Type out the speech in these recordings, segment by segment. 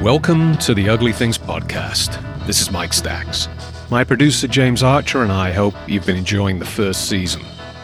Welcome to the Ugly Things Podcast. This is Mike Stax. My producer James Archer and I hope you've been enjoying the first season.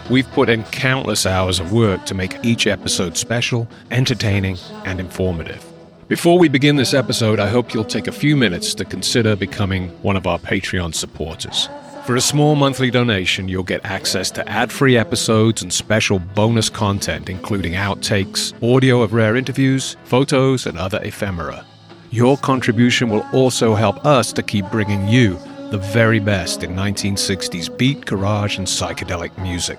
We've put in countless hours of work to make each episode special, entertaining, and informative. Before we begin this episode, I hope you'll take a few minutes to consider becoming one of our Patreon supporters. For a small monthly donation, you'll get access to ad free episodes and special bonus content, including outtakes, audio of rare interviews, photos, and other ephemera. Your contribution will also help us to keep bringing you the very best in 1960s beat, garage, and psychedelic music.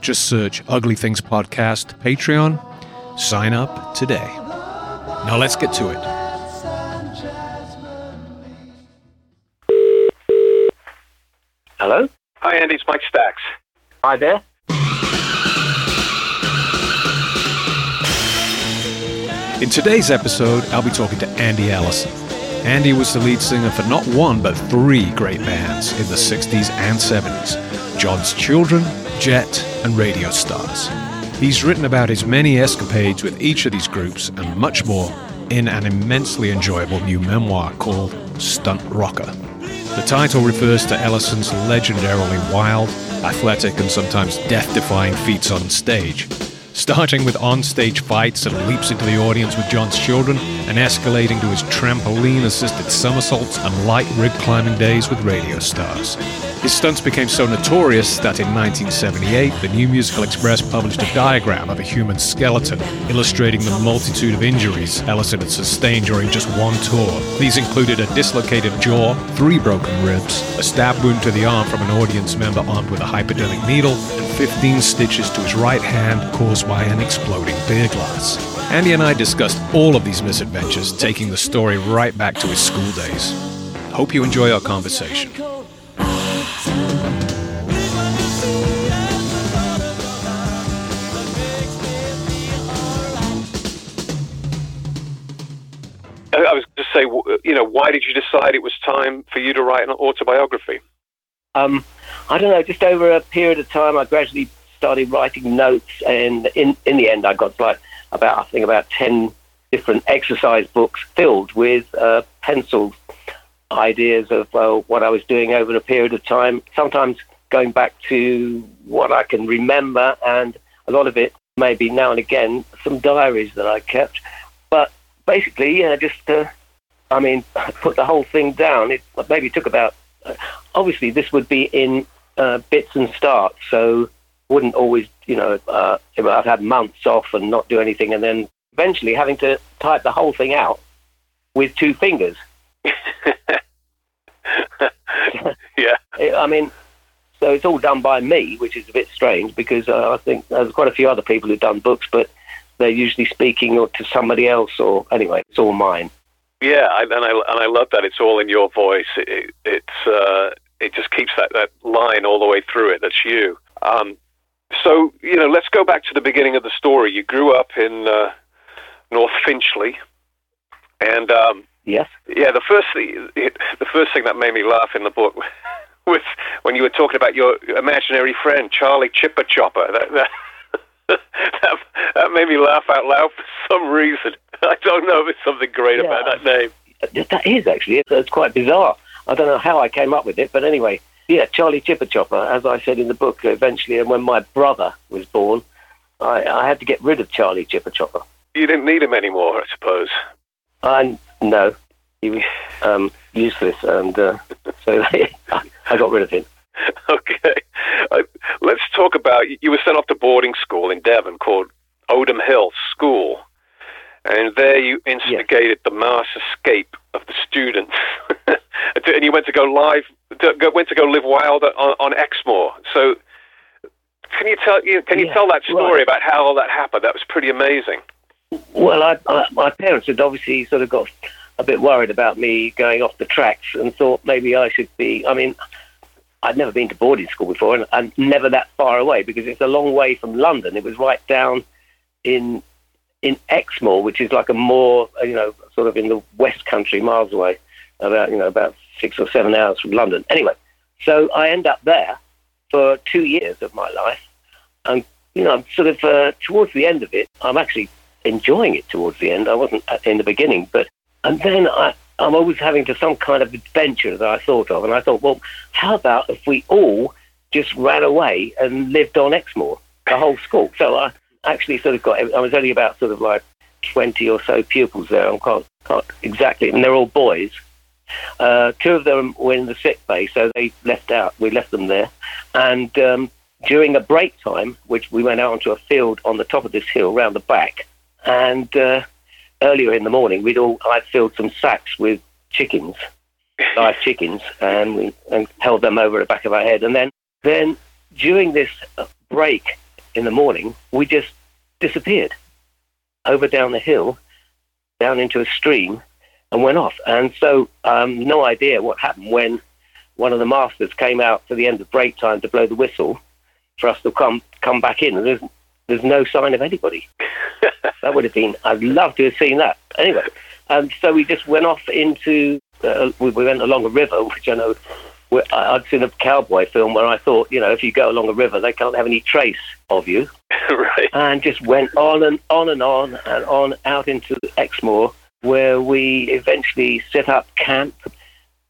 Just search Ugly Things Podcast Patreon. Sign up today. Now let's get to it. Hello? Hi, Andy. It's Mike Stax. Hi there. In today's episode, I'll be talking to Andy Ellison. Andy was the lead singer for not one but three great bands in the 60s and 70s John's Children, Jet, and Radio Stars. He's written about his many escapades with each of these groups and much more in an immensely enjoyable new memoir called Stunt Rocker. The title refers to Ellison's legendarily wild, athletic, and sometimes death defying feats on stage starting with on-stage fights and leaps into the audience with John's children, and escalating to his trampoline-assisted somersaults and light rig climbing days with radio stars. His stunts became so notorious that in 1978, the New Musical Express published a diagram of a human skeleton illustrating the multitude of injuries Ellison had sustained during just one tour. These included a dislocated jaw, three broken ribs, a stab wound to the arm from an audience member armed with a hypodermic needle, and 15 stitches to his right hand caused by an exploding beer glass. Andy and I discussed all of these misadventures, taking the story right back to his school days. Hope you enjoy our conversation. I was going to say, you know, why did you decide it was time for you to write an autobiography? Um, I don't know. Just over a period of time, I gradually started writing notes, and in in the end, I got like about I think about ten different exercise books filled with uh, penciled ideas of uh, what I was doing over a period of time. Sometimes going back to what I can remember, and a lot of it maybe now and again some diaries that I kept. But basically, yeah, just uh, I mean, put the whole thing down. It maybe took about. Uh, obviously, this would be in uh, bits and starts, so wouldn't always, you know, uh, I've had months off and not do anything, and then eventually having to type the whole thing out with two fingers. yeah. I mean, so it's all done by me, which is a bit strange because uh, I think there's quite a few other people who've done books, but they're usually speaking to somebody else, or anyway, it's all mine. Yeah, I, and I and I love that it's all in your voice. It, it's uh, it just keeps that, that line all the way through it. That's you. Um, so you know, let's go back to the beginning of the story. You grew up in uh, North Finchley, and um, yes, yeah. The first thing, the first thing that made me laugh in the book was when you were talking about your imaginary friend Charlie Chipper Chopper. That, that, that, that made me laugh out loud for some reason. I don't know if it's something great yeah, about that name. That is actually. It's, it's quite bizarre. I don't know how I came up with it, but anyway, yeah, Charlie Chipper Chopper, as I said in the book, eventually, and when my brother was born, I, I had to get rid of Charlie Chipper Chopper. You didn't need him anymore, I suppose. I no, he was um, useless, and uh, so I got rid of him. Okay, uh, let's talk about. You were sent off to boarding school in Devon called Odham Hill School, and there you instigated yes. the mass escape of the students, and you went to go live, went to go live wild on, on Exmoor. So, can you tell you can you yeah, tell that story right. about how all that happened? That was pretty amazing. Well, I, I, my parents had obviously sort of got a bit worried about me going off the tracks and thought maybe I should be. I mean, I'd never been to boarding school before and, and never that far away because it's a long way from London. It was right down in in Exmoor, which is like a more you know sort of in the West Country, miles away, about you know about six or seven hours from London. Anyway, so I end up there for two years of my life, and you know I'm sort of uh, towards the end of it, I'm actually enjoying it towards the end. I wasn't in the beginning, but and then I, I'm always having to some kind of adventure that I thought of, and I thought, well, how about if we all just ran away and lived on Exmoor, the whole school? So I actually sort of got. I was only about sort of like twenty or so pupils there. I can't, can't exactly, and they're all boys. Uh, two of them were in the sick bay, so they left out. We left them there, and um, during a break time, which we went out onto a field on the top of this hill, round the back, and uh, earlier in the morning, we'd all I'd filled some sacks with chickens, live chickens, and we and held them over the back of our head. And then then during this break in the morning, we just disappeared over down the hill, down into a stream, and went off. And so, um, no idea what happened when one of the masters came out for the end of break time to blow the whistle for us to come come back in. And there's there's no sign of anybody. that would have been. I'd love to have seen that. Anyway, um, so we just went off into. Uh, we, we went along a river, which I know I'd seen a cowboy film where I thought, you know, if you go along a river, they can't have any trace of you. right. And just went on and on and on and on out into Exmoor, where we eventually set up camp.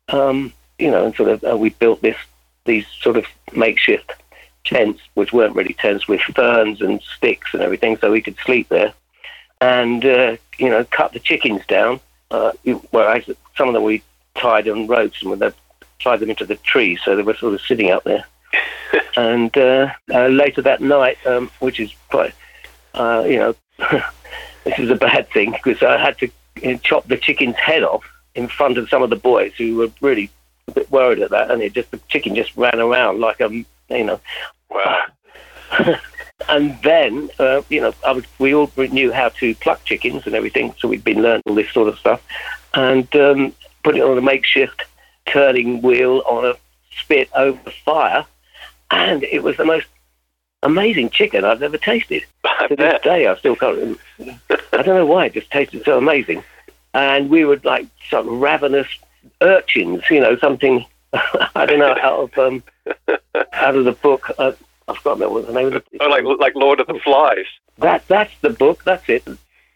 Um, you know, and sort of uh, we built this these sort of makeshift tents, which weren't really tents, with ferns and sticks and everything, so we could sleep there. And uh, you know, cut the chickens down. Uh, I, some of them we tied on ropes and with they tied them into the trees, so they were sort of sitting up there. and uh, uh, later that night, um, which is quite, uh, you know, this is a bad thing because I had to chop the chicken's head off in front of some of the boys who were really a bit worried at that, and it just the chicken just ran around like a, you know. Wow. and then, uh, you know, I was, we all knew how to pluck chickens and everything, so we'd been learning all this sort of stuff, and um, put it on a makeshift turning wheel on a spit over fire, and it was the most amazing chicken I've ever tasted. I to bet. this day, I still can't. I don't know why it just tasted so amazing. And we were like some ravenous urchins, you know, something I don't know out of um, out of the book. Uh, I forgot what the name of the. Oh, like like Lord of the Flies. That that's the book. That's it.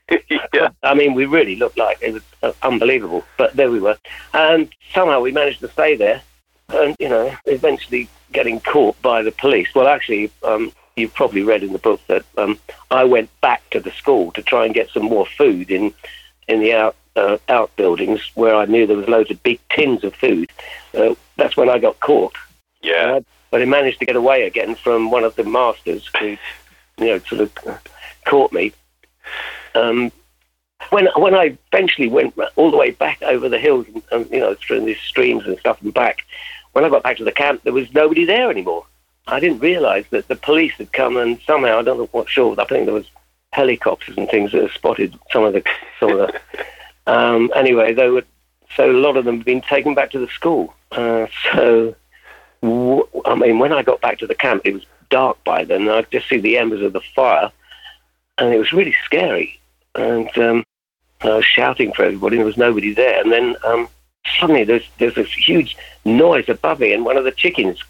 yeah. I mean, we really looked like it was uh, unbelievable. But there we were, and somehow we managed to stay there, and you know, eventually getting caught by the police. Well, actually, um, you've probably read in the book that um, I went back to the school to try and get some more food in in the out uh, outbuildings where I knew there was loads of big tins of food. Uh, that's when I got caught. Yeah. But I managed to get away again from one of the masters who, you know, sort of uh, caught me. Um, when when I eventually went all the way back over the hills, and, and, you know, through these streams and stuff and back, when I got back to the camp, there was nobody there anymore. I didn't realise that the police had come and somehow I don't know what sure. I think there was helicopters and things that had spotted some of the some of the. Um, anyway, they were so a lot of them had been taken back to the school. Uh, so w- I mean, when I got back to the camp, it was dark by then. And I could just see the embers of the fire, and it was really scary. And um, I was shouting for everybody, and there was nobody there. And then um, suddenly there's there's this huge noise above me, and one of the chickens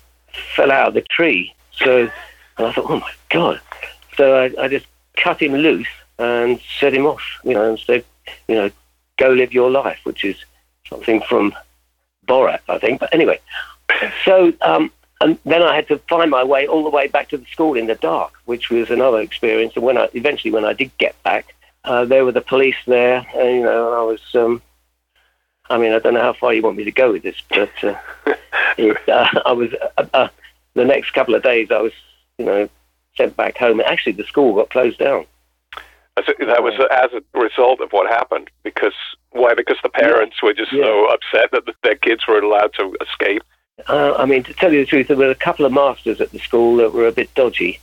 fell out of the tree. So and I thought, oh my god! So I, I just cut him loose and set him off. You know, and said, you know, go live your life, which is something from Borat, I think. But anyway, so um, and then I had to find my way all the way back to the school in the dark, which was another experience. And when I eventually, when I did get back, uh, there were the police there, and, you know, I was. Um, I mean, I don't know how far you want me to go with this, but uh, it, uh, I was uh, uh, the next couple of days. I was, you know, sent back home. Actually, the school got closed down. So that was as a result of what happened. Because why? Because the parents were just Yeah. so upset that their kids were allowed to escape. Uh, I mean, to tell you the truth, there were a couple of masters at the school that were a bit dodgy,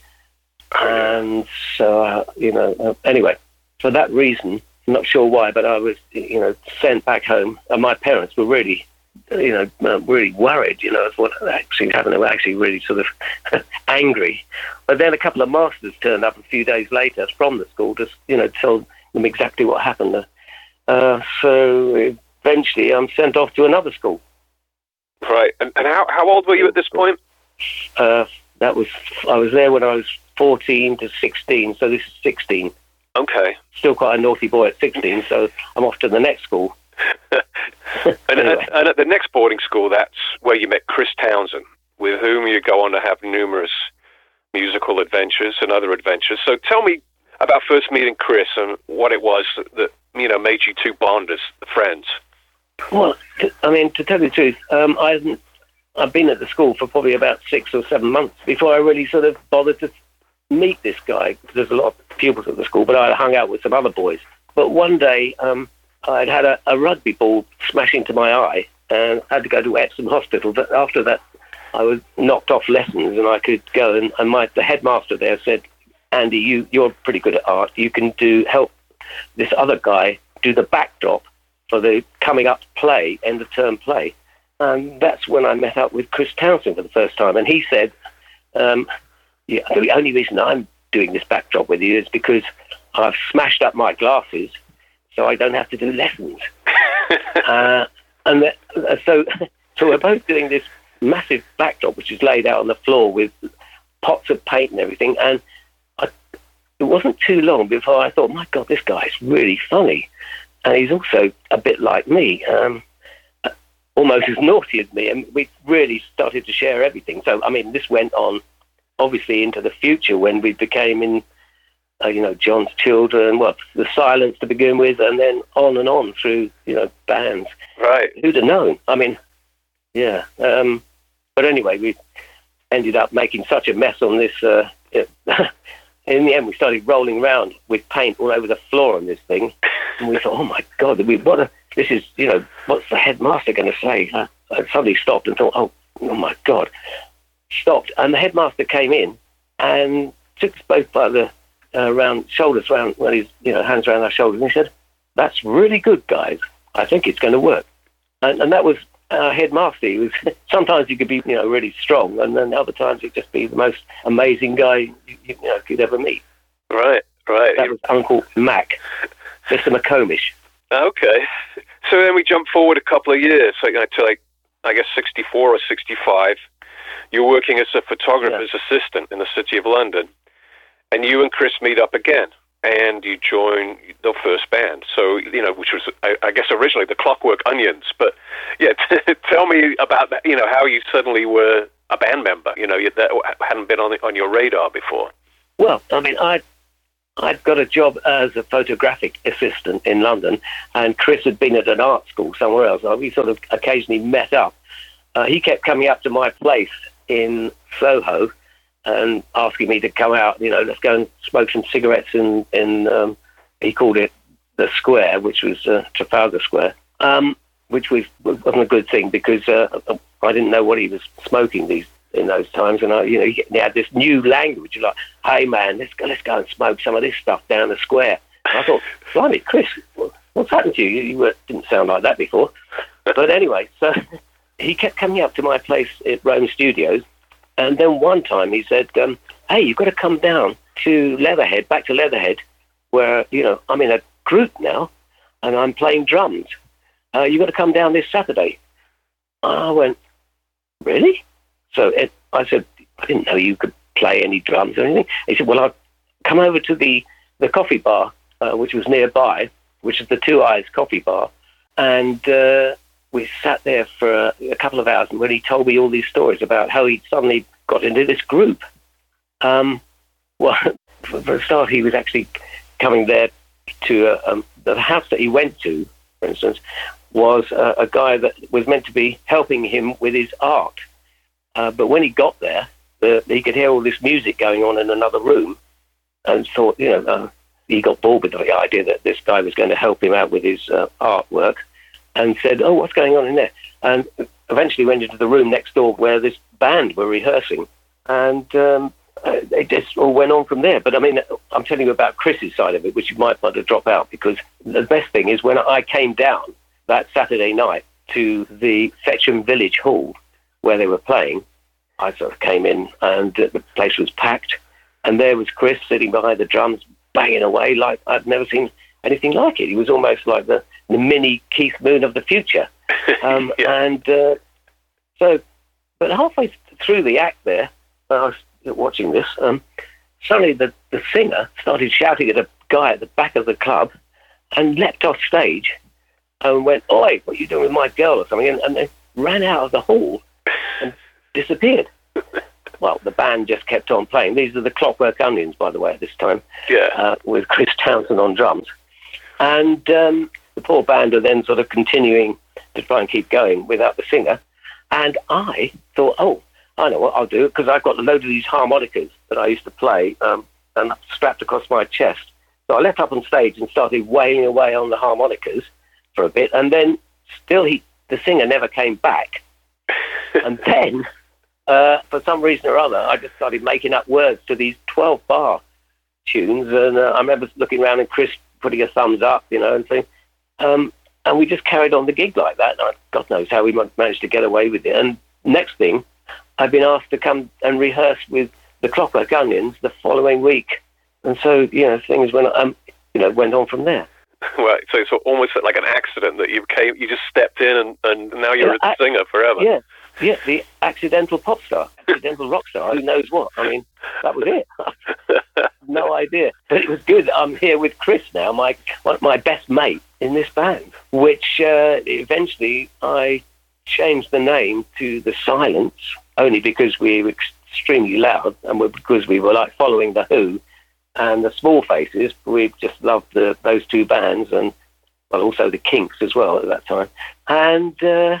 and so uh, you know. Uh, anyway, for that reason, I'm not sure why, but I was, you know, sent back home. And my parents were really, you know, uh, really worried, you know, of what actually happened. They were actually really sort of angry. But then a couple of masters turned up a few days later from the school to, you know, tell them exactly what happened. Uh, so eventually I'm sent off to another school. Right. And, and how, how old were you at this point? Uh, that was, I was there when I was 14 to 16, so this is 16. Okay. Still quite a naughty boy at 16, so I'm off to the next school. and, anyway. and, at the next boarding school, that's where you met Chris Townsend, with whom you go on to have numerous musical adventures and other adventures. So tell me about first meeting Chris and what it was that, you know made you two bond as friends. Well, I mean, to tell you the truth, um, I I've been at the school for probably about six or seven months before I really sort of bothered to meet this guy. There's a lot of pupils at the school, but I hung out with some other boys. But one day, um, I'd had a, a, rugby ball smash into my eye and had to go to Epsom Hospital. But after that, I was knocked off lessons and I could go. And, and my the headmaster there said, "Andy, you you're pretty good at art. You can do help this other guy do the backdrop for the coming up play, end of term play." And that's when I met up with Chris Townsend for the first time. And he said, um, yeah, the only reason I'm doing this backdrop with you is because I've smashed up my glasses so I don't have to do lessons. uh, and the, uh, so, so we're both doing this massive backdrop, which is laid out on the floor with pots of paint and everything. And I, it wasn't too long before I thought, my God, this guy is really funny. And he's also a bit like me, um, almost as naughty as me. And we really started to share everything. So, I mean, this went on obviously into the future when we became in, uh, you know, John's Children, well, the Silence to begin with, and then on and on through, you know, bands. Right. Who'd have known? I mean, yeah. Um, but anyway, we ended up making such a mess on this. Uh, in the end, we started rolling around with paint all over the floor on this thing, and we thought, "Oh my God, we, what a, this is, you know, what's the headmaster going to say?" I suddenly stopped and thought, "Oh, oh my God!" Stopped, and the headmaster came in and took us both by the uh, round shoulders, round, well, his you know hands around our shoulders, and he said, "That's really good, guys. I think it's going to work." And, and that was our headmaster. He was sometimes he could be you know really strong, and then other times he'd just be the most amazing guy you, you know could ever meet. Right, right. That was Uncle Mac, Mr. McComish. Okay, so then we jump forward a couple of years, like to like I guess sixty four or sixty five you're working as a photographer's yeah. assistant in the City of London, and you and Chris meet up again, and you join the first band. So you know, which was I, I guess originally the Clockwork Onions, but yeah, t- tell me about that. You know, how you suddenly were a band member. You know, that hadn't been on the, on your radar before. Well, I mean, I I'd got a job as a photographic assistant in London, and Chris had been at an art school somewhere else. We sort of occasionally met up. Uh, he kept coming up to my place in Soho and asking me to come out. You know, let's go and smoke some cigarettes in in um, he called it the square, which was uh, Trafalgar Square, um, which was wasn't a good thing because uh, I didn't know what he was smoking these in those times, and I, you know, he had this new language like, "Hey man, let's go, let's go and smoke some of this stuff down the square." And I thought, blimey, Chris, what's happened to you? You, you didn't sound like that before. But anyway, so he kept coming up to my place at Rome Studios, and then one time he said, um, "Hey, you've got to come down to Leatherhead, back to Leatherhead, where you know I'm in a group now, and I'm playing drums. Uh, you've got to come down this Saturday." I went, "Really?" So it, I said, "I didn't know you could play any drums or anything." He said, "Well, I'll come over to the the coffee bar, uh, which was nearby, which is the 2i's Coffee Bar, and." Uh, we sat there for a, a, couple of hours, and when he told me all these stories about how he suddenly got into this group, um, well, for, for a start, he was actually coming there to uh, um, the house that he went to, for instance, was a guy that was meant to be helping him with his art. Uh, but when he got there, the, he could hear all this music going on in another room, and thought, you know, uh, he got bored with the idea that this guy was going to help him out with his uh, artwork and said, "Oh, what's going on in there?" And eventually went into the room next door where this band were rehearsing, and um, uh, it just all went on from there. But I mean, I'm telling you about Chris's side of it, which you might want to drop out because the best thing is when I came down that Saturday night to the Fetcham Village Hall where they were playing, I sort of came in and the place was packed, and there was Chris sitting behind the drums, banging away like I'd never seen anything like it. He was almost like the, the mini Keith Moon of the future. Um, yeah. And uh, so, but halfway through the act there, I was watching this, um, suddenly the, the singer started shouting at a guy at the back of the club and leapt off stage and went, Oi, what are you doing with my girl or something? And, and they ran out of the hall and disappeared. well, the band just kept on playing. These are the Clockwork Onions, by the way, at this time. Yeah. Uh, with Chris Townsend on drums. And um, the poor band are then sort of continuing to try and keep going without the singer. And I thought, oh, I know what I'll do because I've got a load of these harmonicas that I used to play um, and strapped across my chest. So I left up on stage and started wailing away on the harmonicas for a bit, and then still he, the singer never came back. and then, uh, for some reason or other, I just started making up words to these 12 bar tunes, and uh, I remember looking around and Chris putting a thumbs up, you know, and saying, um, and we just carried on the gig like that. And God knows how we managed to get away with it. And next thing, I've been asked to come and rehearse with the Clockwork Onions the following week, and so you know things went um, you know went on from there. Right, so it's almost like an accident that you came, you just stepped in, and, and now you're yeah, a singer forever. Yeah, yeah, the accidental pop star, accidental rock star. Who knows what? I mean, that was it. no idea, but it was good. I'm here with Chris now, my my best mate in this band, which uh, eventually I changed the name to the Silence only because we were extremely loud and because we were like following the Who and the Small Faces. We just loved the, those two bands and well, also the Kinks as well at that time. And uh,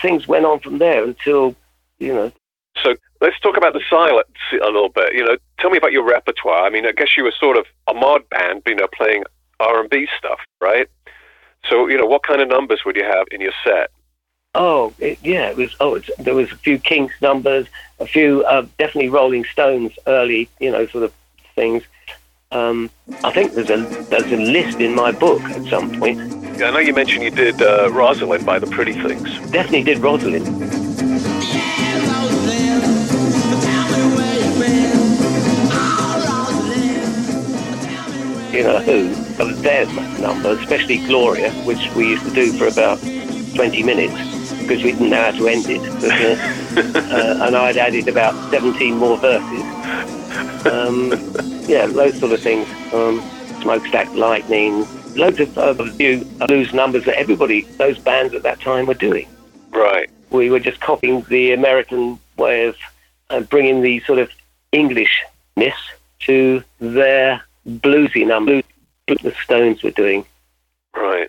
things went on from there until you know. So let's talk about the silence a little bit. You know, tell me about your repertoire. I mean, I guess you were sort of a mod band, you know, playing R and B stuff, right? So, you know, what kind of numbers would you have in your set? Oh, it, yeah, it was. Oh, there was a few Kinks numbers, a few uh, definitely Rolling Stones early, you know, sort of things. Um, I think there's a there's a list in my book at some point. Yeah, I know you mentioned you did uh, Rosalyn by the Pretty Things. Definitely did Rosalyn. You know who? Of their number, especially Gloria, which we used to do for about 20 minutes because we didn't know how to end it. But, uh, uh, and I'd added about 17 more verses. Um, yeah, those sort of things. Um, Smokestack Lightning, loads of uh, new blues numbers that everybody, those bands at that time were doing. Right. We were just copying the American way of uh, bringing the sort of Englishness to their bluesy numbers the Stones were doing. Right.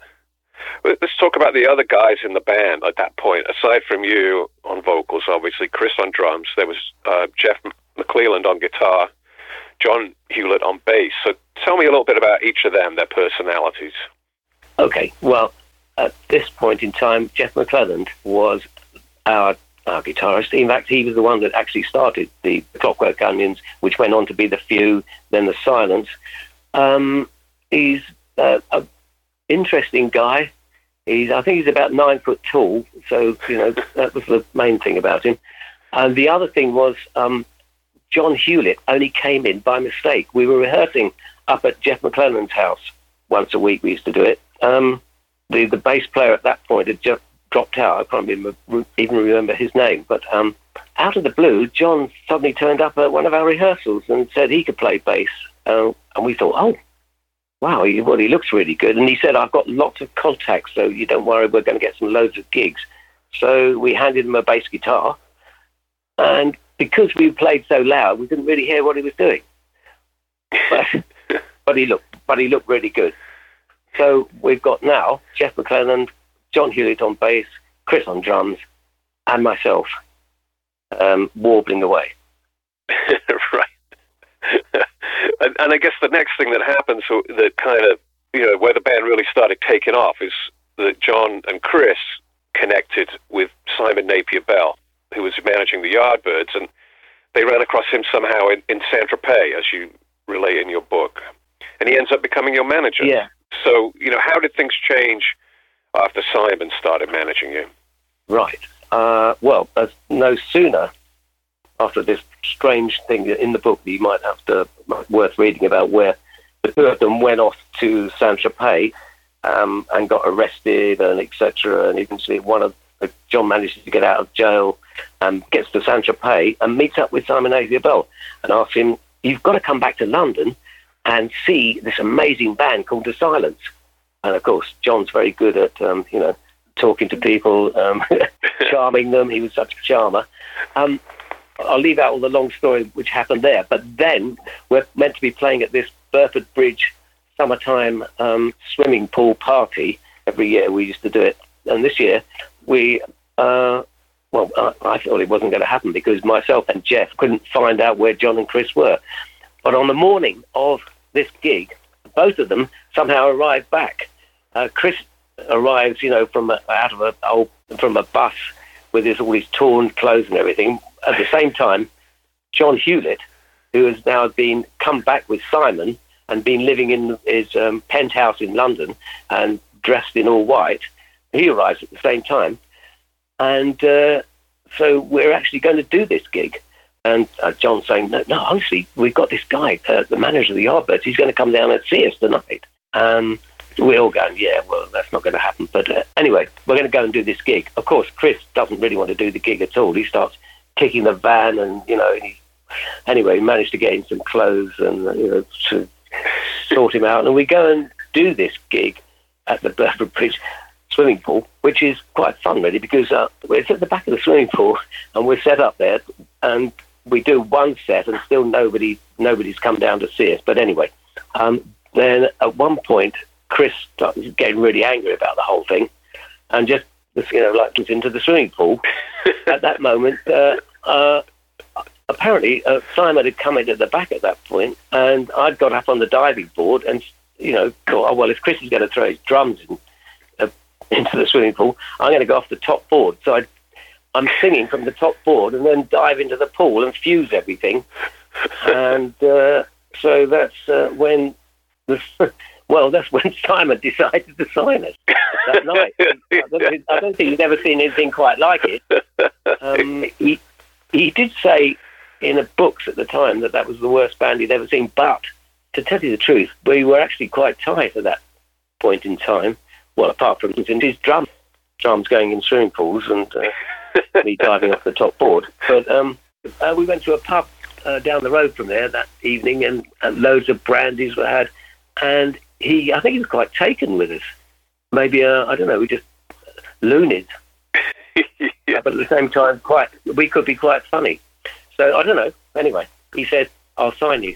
Let's talk about the other guys in the band at that point. Aside from you on vocals, obviously, Chris on drums, there was uh, Jeff McClelland on guitar, John Hewlett on bass. So tell me a little bit about each of them, their personalities. Okay, well, at this point in time, Jeff McClelland was our, our guitarist. In fact, he was the one that actually started the Clockwork Onions, which went on to be The Few, then The Silence. Um, he's uh, an interesting guy. He's, I think he's about nine foot tall, so you know that was the main thing about him. And the other thing was um, John Hewlett only came in by mistake. We were rehearsing up at Jeff McClelland's house once a week. We used to do it. Um, the the bass player at that point had just dropped out. I can't even remember his name. But um, out of the blue, John suddenly turned up at one of our rehearsals and said he could play bass. Uh, and we thought, oh, wow, he, well, he looks really good. And he said, I've got lots of contacts, so you don't worry, we're going to get some loads of gigs. So we handed him a bass guitar. And because we played so loud, we didn't really hear what he was doing. But, but he looked, but he looked really good. So we've got now Jeff McClelland, John Hewlett on bass, Chris on drums, and myself um, warbling away. right. And, and I guess the next thing that happens that kind of, you know, where the band really started taking off is that John and Chris connected with Simon Napier Bell, who was managing the Yardbirds, and they ran across him somehow in, in Saint Tropez, as you relay in your book, and he ends up becoming your manager. Yeah. So, you know, how did things change after Simon started managing you? Right. Uh, well, as no sooner after this strange thing in the book that you might have to worth reading about, where the two of them went off to Saint Tropez um, and got arrested and etc. And eventually, one of John manages to get out of jail and gets to Saint Tropez and meets up with Simon Napier Bell and asks him, "You've got to come back to London and see this amazing band called The Silence." And of course, John's very good at um, you know talking to people, um, charming them. He was such a charmer. Um, I'll leave out all the long story which happened there. But then we're meant to be playing at this Burford Bridge summertime um, swimming pool party every year. We used to do it, and this year we. Uh, well, I, I thought it wasn't going to happen because myself and Jeff couldn't find out where John and Chris were. But on the morning of this gig, both of them somehow arrived back. Uh, Chris arrives, you know, from a, out of a old, from a bus with his all his torn clothes and everything. At the same time, John Hewlett, who has now been come back with Simon and been living in his um, penthouse in London and dressed in all white, he arrives at the same time, and uh, so we're actually going to do this gig. And uh, John saying, no, no, honestly, we've got this guy, uh, the manager of the Yardbirds. He's going to come down and see us tonight. Um, we're all going, yeah, well, that's not going to happen. But uh, anyway, we're going to go and do this gig. Of course, Chris doesn't really want to do the gig at all. He starts kicking the van, and you know, he, anyway, he managed to get in some clothes and uh, you know to sort him out, and we go and do this gig at the Burford Bridge swimming pool, which is quite fun, really, because uh, it's at the back of the swimming pool, and we're set up there, and we do one set, and still nobody nobody's come down to see us. But anyway, um, then at one point Chris started getting really angry about the whole thing, and just you know like was into the swimming pool. at that moment, uh, uh, apparently uh, Simon had come in at the back at that point, and I'd got up on the diving board and you know thought, oh well, if Chris is going to throw his drums in, uh, into the swimming pool, I'm going to go off the top board. So i I'm singing from the top board and then dive into the pool and fuse everything. and uh, so that's uh, when the well, that's when Simon decided to sign us that night. I, don't, I don't think he's ever seen anything quite like it. Um, he, he did say in a books at the time that that was the worst band he'd ever seen. But to tell you the truth, we were actually quite tight at that point in time. Well, apart from his drum, drums going in swimming pools and uh, me diving off the top board. But um, uh, we went to a pub uh, down the road from there that evening, and, and loads of brandies were had. And he, I think he was quite taken with us. Maybe, uh, I don't know, we just loonies. yeah. But at the same time, quite, we could be quite funny. So I don't know. Anyway, he said, I'll sign you.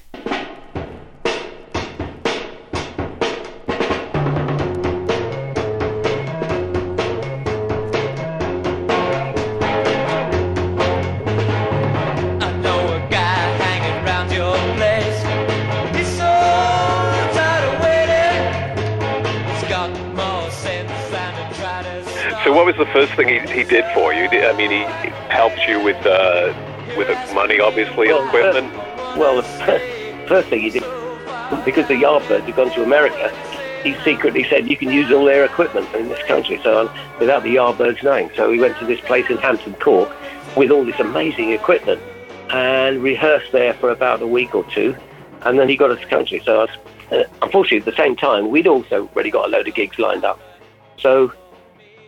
Was the first thing he, he did for you? I mean, he helped you with uh, with money, obviously, well, equipment. First, well, the first thing he did, because the Yardbirds had gone to America, he secretly said you can use all their equipment in this country, so without the Yardbirds knowing. So we went to this place in Hampton Court with all this amazing equipment and rehearsed there for about a week or two, and then he got us to country. So was, uh, unfortunately, at the same time, we'd also already got a load of gigs lined up. So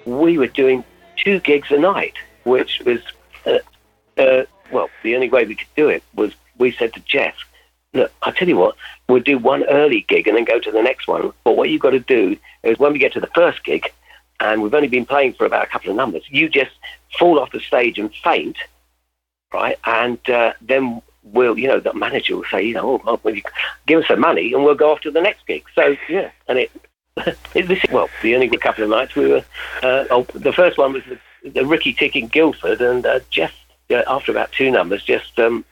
we were doing two gigs a night, which was, uh, uh, well, the only way we could do it was we said to Jeff, look, I tell you what, we'll do one early gig and then go to the next one. But what you've got to do is when we get to the first gig, and we've only been playing for about a couple of numbers, you just fall off the stage and faint, right? And uh, then we'll, you know, the manager will say, you know, oh, well, give us some money and we'll go off to the next gig. So, yeah, and it this well, the only couple of nights we were. Uh, oh, the first one was the, the Ricky Tick in Guildford, and uh, Jeff, uh, after about two numbers, just um,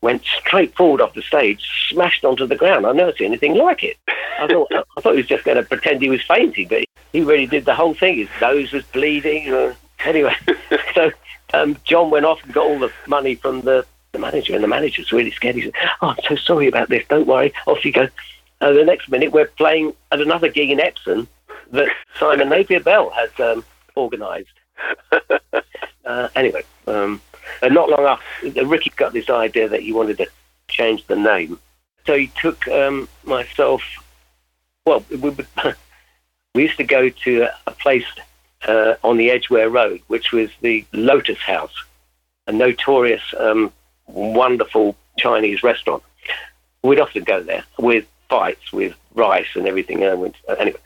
went straight forward off the stage, smashed onto the ground. I've never seen anything like it. I thought I thought he was just going to pretend he was fainting, but he really did the whole thing. His nose was bleeding. Uh, anyway, so um, John went off and got all the money from the the manager, and the manager was really scared. He said, "Oh, I'm so sorry about this. Don't worry. Off you go." And the next minute, we're playing at another gig in Epsom that Simon Napier Bell has um, organised. uh, anyway, um, and not long after, Ricky got this idea that he wanted to change the name. So he took um, myself. Well, we, we used to go to a place uh, on the Edgware Road, which was the Lotus House, a notorious, um, wonderful Chinese restaurant. We'd often go there with fights, with rice and everything. And anyway,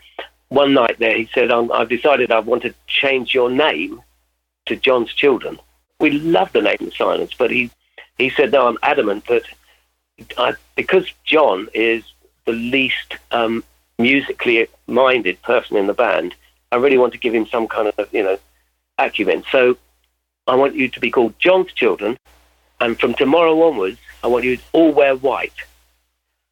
one night there, he said, "I've decided I want to change your name to John's Children." We love the name of Silence, but he he said, "No, I'm adamant that I, because John is the least um, musically minded person in the band, I really want to give him some kind of, you know, acumen. So I want you to be called John's Children, and from tomorrow onwards, I want you to all wear white.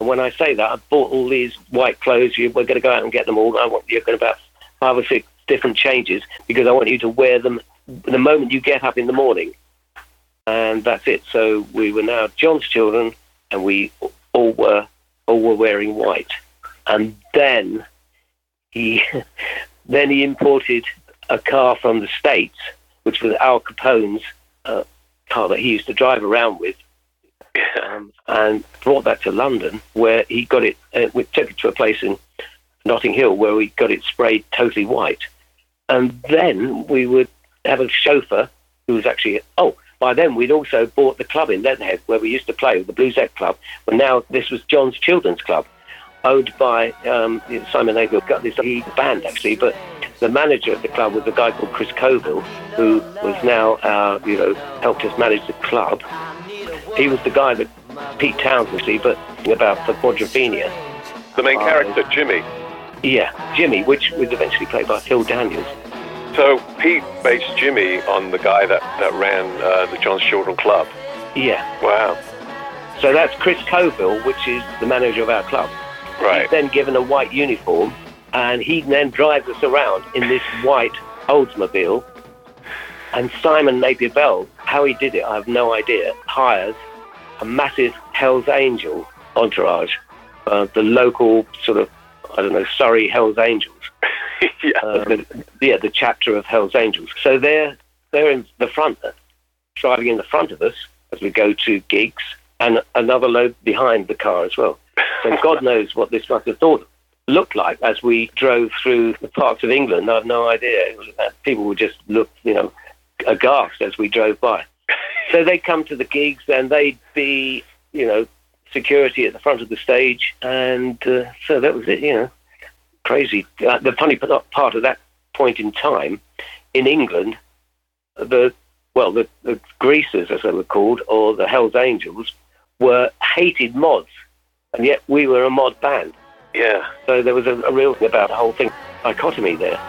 And when I say that, I've bought all these white clothes. We're going to go out and get them all. I want you're going to have five or six different changes because I want you to wear them the moment you get up in the morning. And that's it. So we were now John's children, and we all were all were wearing white. And then he then he imported a car from the states, which was Al Capone's uh, car that he used to drive around with, um, and brought that to London, where he got it. Uh, we took it to a place in Notting Hill where we got it sprayed totally white, and then we would have a chauffeur who was actually oh by then we'd also bought the club in Leatherhead where we used to play, the Bluesette Club. But now this was John's Children's Club, owned by um, Simon Napier. Got this band actually, but the manager of the club was a guy called Chris Coville, who was now uh, you know helped us manage the club. He was the guy that Pete Townshend, see, but about the Quadrophenia. The main character, Jimmy. Yeah, Jimmy, which was eventually played by Phil Daniels. So Pete based Jimmy on the guy that, that ran uh, the John's Children Club. Yeah. Wow. So that's Chris Coville, which is the manager of our club. Right. He's then given a white uniform, and he then drives us around in this white Oldsmobile. And Simon Napier Bell, how he did it, I have no idea, hires a massive Hell's Angel entourage, uh, the local sort of, I don't know, Surrey Hell's Angels. yeah. Uh, the, yeah, the chapter of Hell's Angels. So they're they're in the front, driving in the front of us as we go to gigs, and another load behind the car as well. So God knows what this must have thought looked like as we drove through the parts of England. I have no idea. People would just look, you know, aghast as we drove by. So they'd come to the gigs and they'd be, you know, security at the front of the stage, and uh, so that was it, you know crazy. Uh, the funny part of that point in time in England, the well, the, the Greasers, as they were called, or the Hell's Angels, were hated mods, and yet we were a mod band. Yeah. So there was a, a real thing about the whole thing, dichotomy there.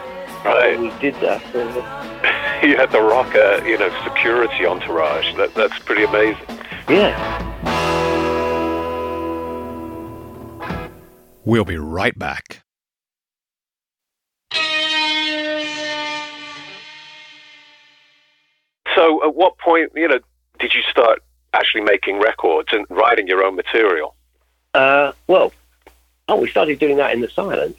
Right. we did that. you had the rocker, you know, security entourage. That, that's pretty amazing. Yeah. We'll be right back. So, at what point, you know, did you start actually making records and writing your own material? Uh, well, oh, we started doing that in the silence.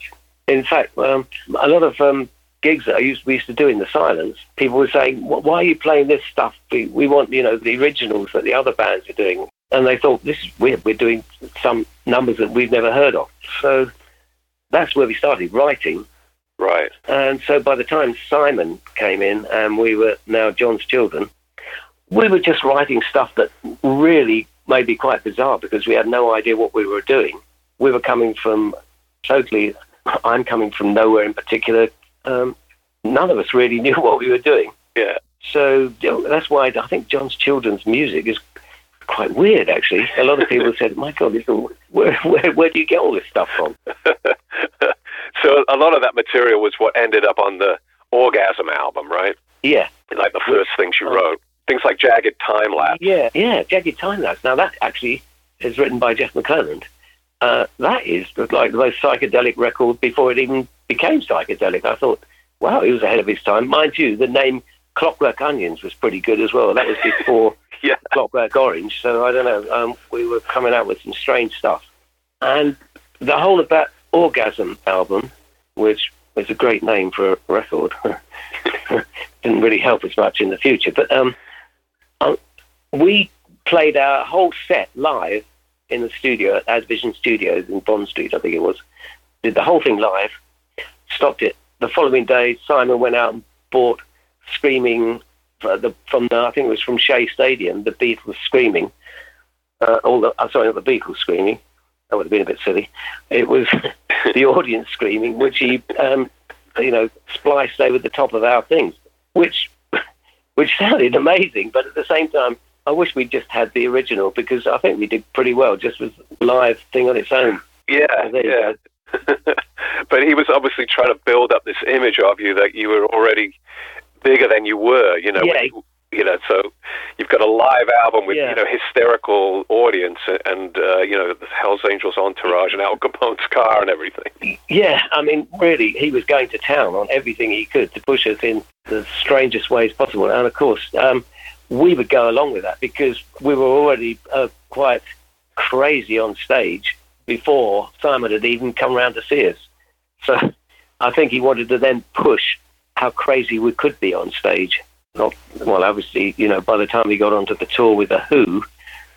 In fact, um, a lot of um, gigs that I used, we used to do in the silence, people were saying, "Why are you playing this stuff? We, we want, you know, the originals that the other bands are doing." And they thought, "This is weird. We're doing some numbers that we've never heard of." So that's where we started writing. Right. And so by the time Simon came in and we were now John's children, we were just writing stuff that really may be quite bizarre because we had no idea what we were doing. We were coming from totally, I'm coming from nowhere in particular. Um, none of us really knew what we were doing. Yeah. So that's why I think John's children's music is quite weird, actually. A lot of people said, my God, this, where, where, where do you get all this stuff from? so a lot of that material was what ended up on the Orgasm album, right? Yeah. Like the first things you wrote. Things like Jagged Time Lapse. Yeah, yeah, Jagged Time Lapse. Now, that actually is written by Jeff McClelland. Uh, that is like the most psychedelic record before it even became psychedelic. I thought, wow, he was ahead of his time. Mind you, the name Clockwork Onions was pretty good as well. That was before yeah. Clockwork Orange. So I don't know. Um, we were coming out with some strange stuff, and the whole of that Orgasm album, which was a great name for a record, didn't really help us much in the future. But um, um, we played our whole set live in the studio at Advision Studios in Bond Street, I think it was. Did the whole thing live, stopped it. The following day, Simon went out and bought Screaming the, from the, I think it was from Shea Stadium, the Beatles screaming. Uh, all the, I'm sorry, not the Beatles screaming. That would have been a bit silly. It was the audience screaming, which he, um, you know, spliced over the top of our things, which, which sounded amazing. But at the same time, I wish we'd just had the original because I think we did pretty well just with live thing on its own. Yeah, yeah. but he was obviously trying to build up this image of you that you were already bigger than you were. You know, yeah. you, you know, so you've got a live album with yeah. you know hysterical audience and uh, you know the Hell's Angels entourage and Al Capone's car and everything. Yeah, I mean, really, he was going to town on everything he could to push us in the strangest ways possible, and of course. Um, we would go along with that because we were already uh, quite crazy on stage before Simon had even come round to see us. So I think he wanted to then push how crazy we could be on stage. Not well, obviously, you know, by the time we got onto the tour with the Who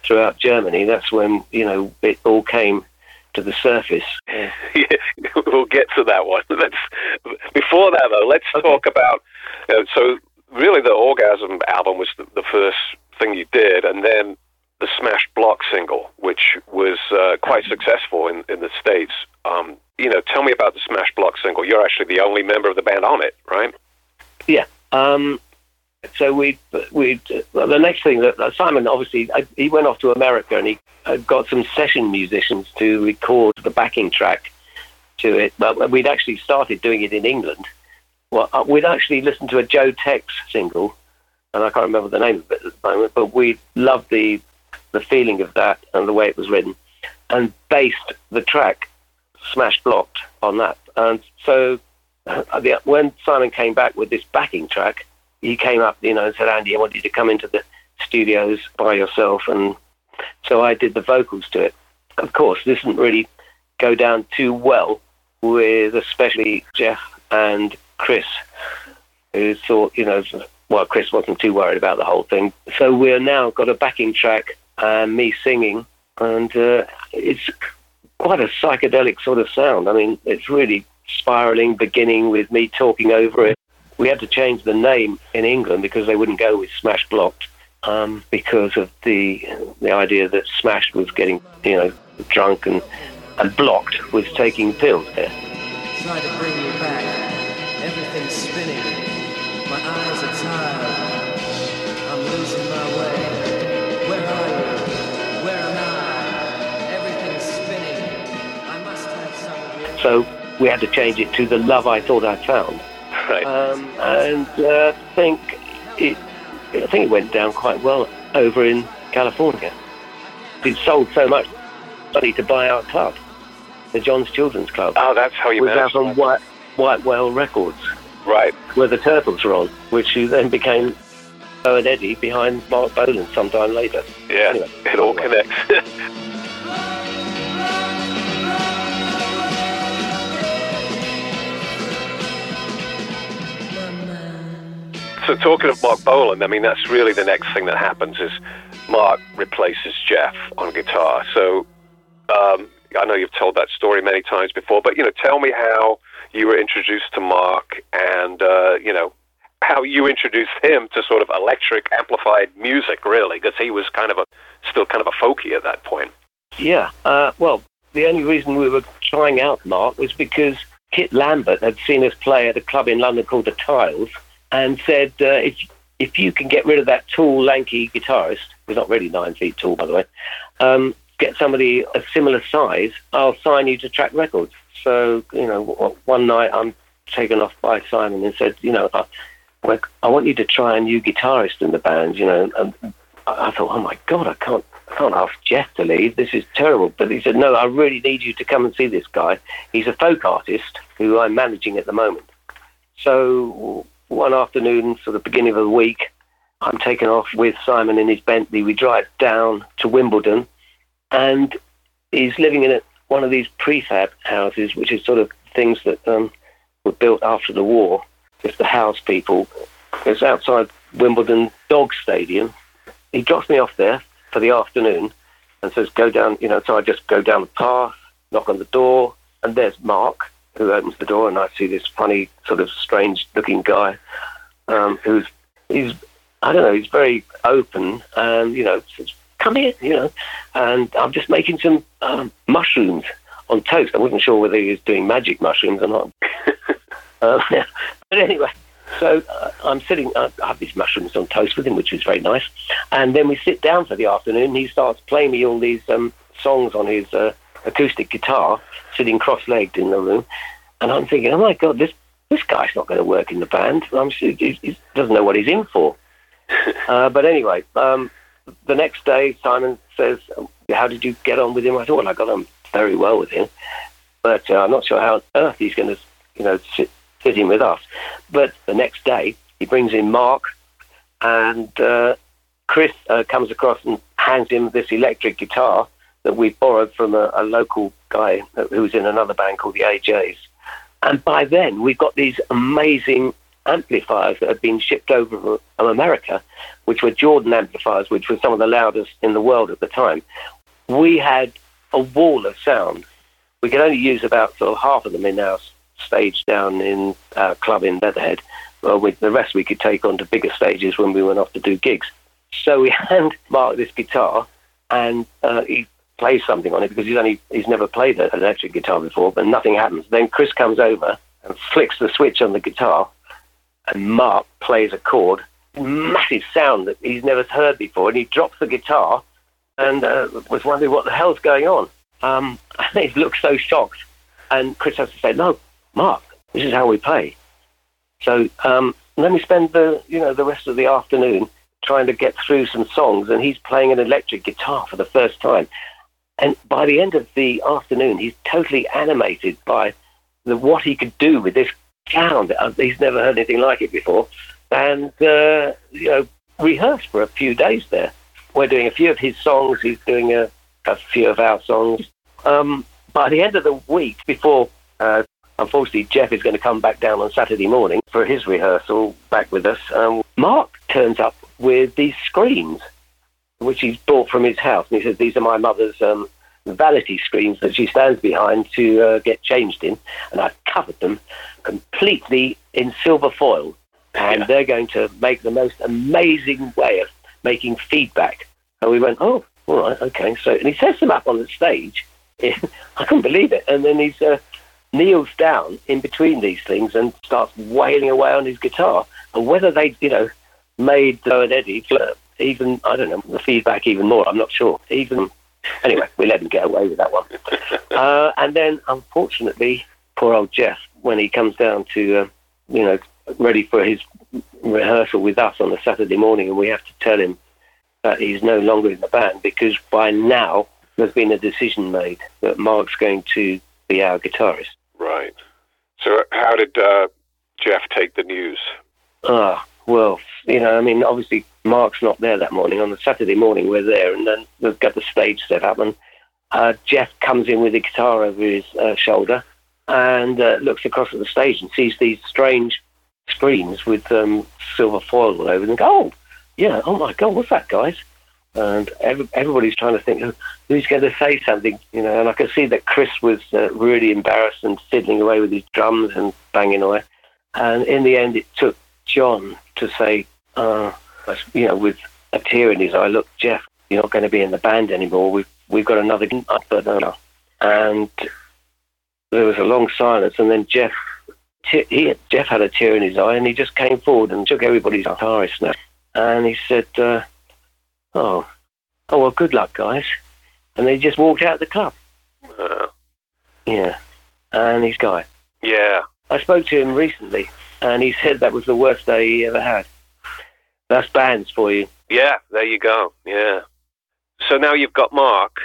throughout Germany, that's when you know it all came to the surface. Yeah. we'll get to that one. Let's before that though. Let's okay. talk about. Uh, so really the Orgasm album was the, the, first thing you did, and then the Smash Block single, which was uh, quite successful in, in the States. Um, you know, tell me about the Smash Block single. You're actually the only member of the band on it, right? Yeah. Um, so we we well, the next thing that Simon obviously uh, he went off to America and he uh, got some session musicians to record the backing track to it. But we'd actually started doing it in England well, uh, we'd actually listened to a Joe Tex single, and I can't remember the name of it at the moment, but we loved the the feeling of that and the way it was written, and based the track "Smash Blocked" on that. And so, uh, when Simon came back with this backing track, he came up, you know, and said, "Andy, I want you to come into the studios by yourself," and so I did the vocals to it. Of course, this didn't really go down too well with especially Jeff and Chris, who thought, you know, well, Chris wasn't too worried about the whole thing. So we're now got a backing track and me singing, and uh, it's quite a psychedelic sort of sound. I mean, it's really spiraling, beginning with me talking over it. We had to change the name in England because they wouldn't go with Smash Blocked um, because of the the idea that Smash was getting, you know, drunk and and Blocked was taking pills there. So we had to change it to the love I thought I'd found. Right. Um, and uh, I think it, I think it went down quite well over in California. It sold so much money to buy our club, the John's Children's Club. Oh, that's how you. Was out on White, White Whale Records. Right. Where the Turtles were on, which then became Flo and Eddie behind Marc Bolan sometime later. Yeah, anyway, it all connects. so talking of Marc Bolan, I mean that's really the next thing that happens is Mark replaces Jeff on guitar. So um, I know you've told that story many times before, but you know, tell me how you were introduced to Mark, and, uh, you know, how you introduced him to sort of electric amplified music, really, because he was kind of a still kind of a folky at that point. Yeah. Uh, well, the only reason we were trying out Mark was because Kit Lambert had seen us play at a club in London called the Tiles and said, uh, if, if you can get rid of that tall, lanky guitarist, who's not really nine feet tall, by the way, um, get somebody a similar size, I'll sign you to Track Records. So, you know, one night I'm taken off by Simon and said, you know, I, I want you to try a new guitarist in the band, you know. And I thought, oh my God, I can't, I can't ask Jeff to leave. This is terrible. But he said, no, I really need you to come and see this guy. He's a folk artist who I'm managing at the moment. So one afternoon, sort of beginning of the week, I'm taken off with Simon in his Bentley. We drive down to Wimbledon, and he's living in one of these prefab houses, which is sort of things that um, were built after the war, just to house people. It's outside Wimbledon Dog Stadium. He drops me off there for the afternoon and says, "Go down." You know, so I just go down the path, knock on the door, and there's Mark who opens the door, and I see this funny, sort of strange-looking guy um, who's he's I don't know, he's very open, and you know, says, "Come here," you know, and I'm just making some um, mushrooms on toast. I wasn't sure whether he was doing magic mushrooms or not. uh, but anyway, so uh, I'm sitting, I have these mushrooms on toast with him, which is very nice. And then we sit down for the afternoon. He starts playing me all these um, songs on his uh, acoustic guitar, sitting cross-legged in the room. And I'm thinking, oh my God, this this guy's not going to work in the band. I'm, he, he doesn't know what he's in for. uh, but anyway, um, the next day, Simon says, how did you get on with him? I thought, well, I got on very well with him. But uh, I'm not sure how on earth he's going to, you know, sit, sit in with us. But the next day, he brings in Mark, and uh, Chris uh, comes across and hands him this electric guitar that we borrowed from a, a local guy who was in another band called the AJs. And by then, we've got these amazing amplifiers that had been shipped over from America, which were Jordan amplifiers, which were some of the loudest in the world at the time. We had a wall of sound. We could only use about sort of half of them in our stage down in our club in Leatherhead. Well, with the rest we could take on to bigger stages when we went off to do gigs. So we hand Mark this guitar, and uh, he plays something on it because he's only he's never played an electric guitar before, but nothing happens. Then Chris comes over and flicks the switch on the guitar, and Mark plays a chord, massive sound that he's never heard before, and he drops the guitar and uh, was wondering what the hell's going on. Um, he looked so shocked, and Chris has to say, "No, Mark, this is how we play." So um, then we spend the you know the rest of the afternoon trying to get through some songs, and he's playing an electric guitar for the first time. And by the end of the afternoon, he's totally animated by the, what he could do with this sound. Uh, he's never heard anything like it before. And, uh, you know, rehearsed for a few days there. We're doing a few of his songs. He's doing a, a few of our songs. Um, by the end of the week, before, uh, unfortunately, Jeff is going to come back down on Saturday morning for his rehearsal back with us, um, Mark turns up with these screens which he's bought from his house. And he says, These are my mother's um, vanity screens that she stands behind to uh, get changed in. And I've covered them completely in silver foil. And yeah. they're going to make the most amazing way of making feedback. And we went, Oh, all right, okay. So, and he sets them up on the stage. I couldn't believe it. And then he's. Uh, kneels down in between these things and starts wailing away on his guitar. And whether they, you know, made Joe and Eddie even I don't know the feedback even more. I'm not sure. Even anyway, we let him get away with that one. Uh, and then, unfortunately, poor old Jeff, when he comes down to uh, you know ready for his rehearsal with us on a Saturday morning, and we have to tell him that he's no longer in the band because by now there's been a decision made that Mark's going to be our guitarist. Right. So, how did uh, Jeff take the news? Ah, well, you know, I mean, obviously Mark's not there that morning. On the Saturday morning, we're there, and then we've got the stage set up, and uh, Jeff comes in with a guitar over his uh, shoulder and uh, looks across at the stage and sees these strange screens with um, silver foil all over them. And oh, yeah, oh my God, what's that, guys? And every, everybody's trying to think who's going to say something, you know. And I could see that Chris was uh, really embarrassed and fiddling away with his drums and banging away. And in the end, it took John to say, uh, you know, with a tear in his eye, look, Jeff, you're not going to be in the band anymore. We've we've got another but uh, and there was a long silence, and then Jeff, he Jeff had a tear in his eye, and he just came forward and took everybody's guitarist now, and he said, uh, "Oh, oh well, good luck, guys," and they just walked out of the club. Uh, yeah, and he's gone. Yeah, I spoke to him recently, and he said that was the worst day he ever had. That's bands for you. Yeah, there you go. Yeah. So now you've got Mark,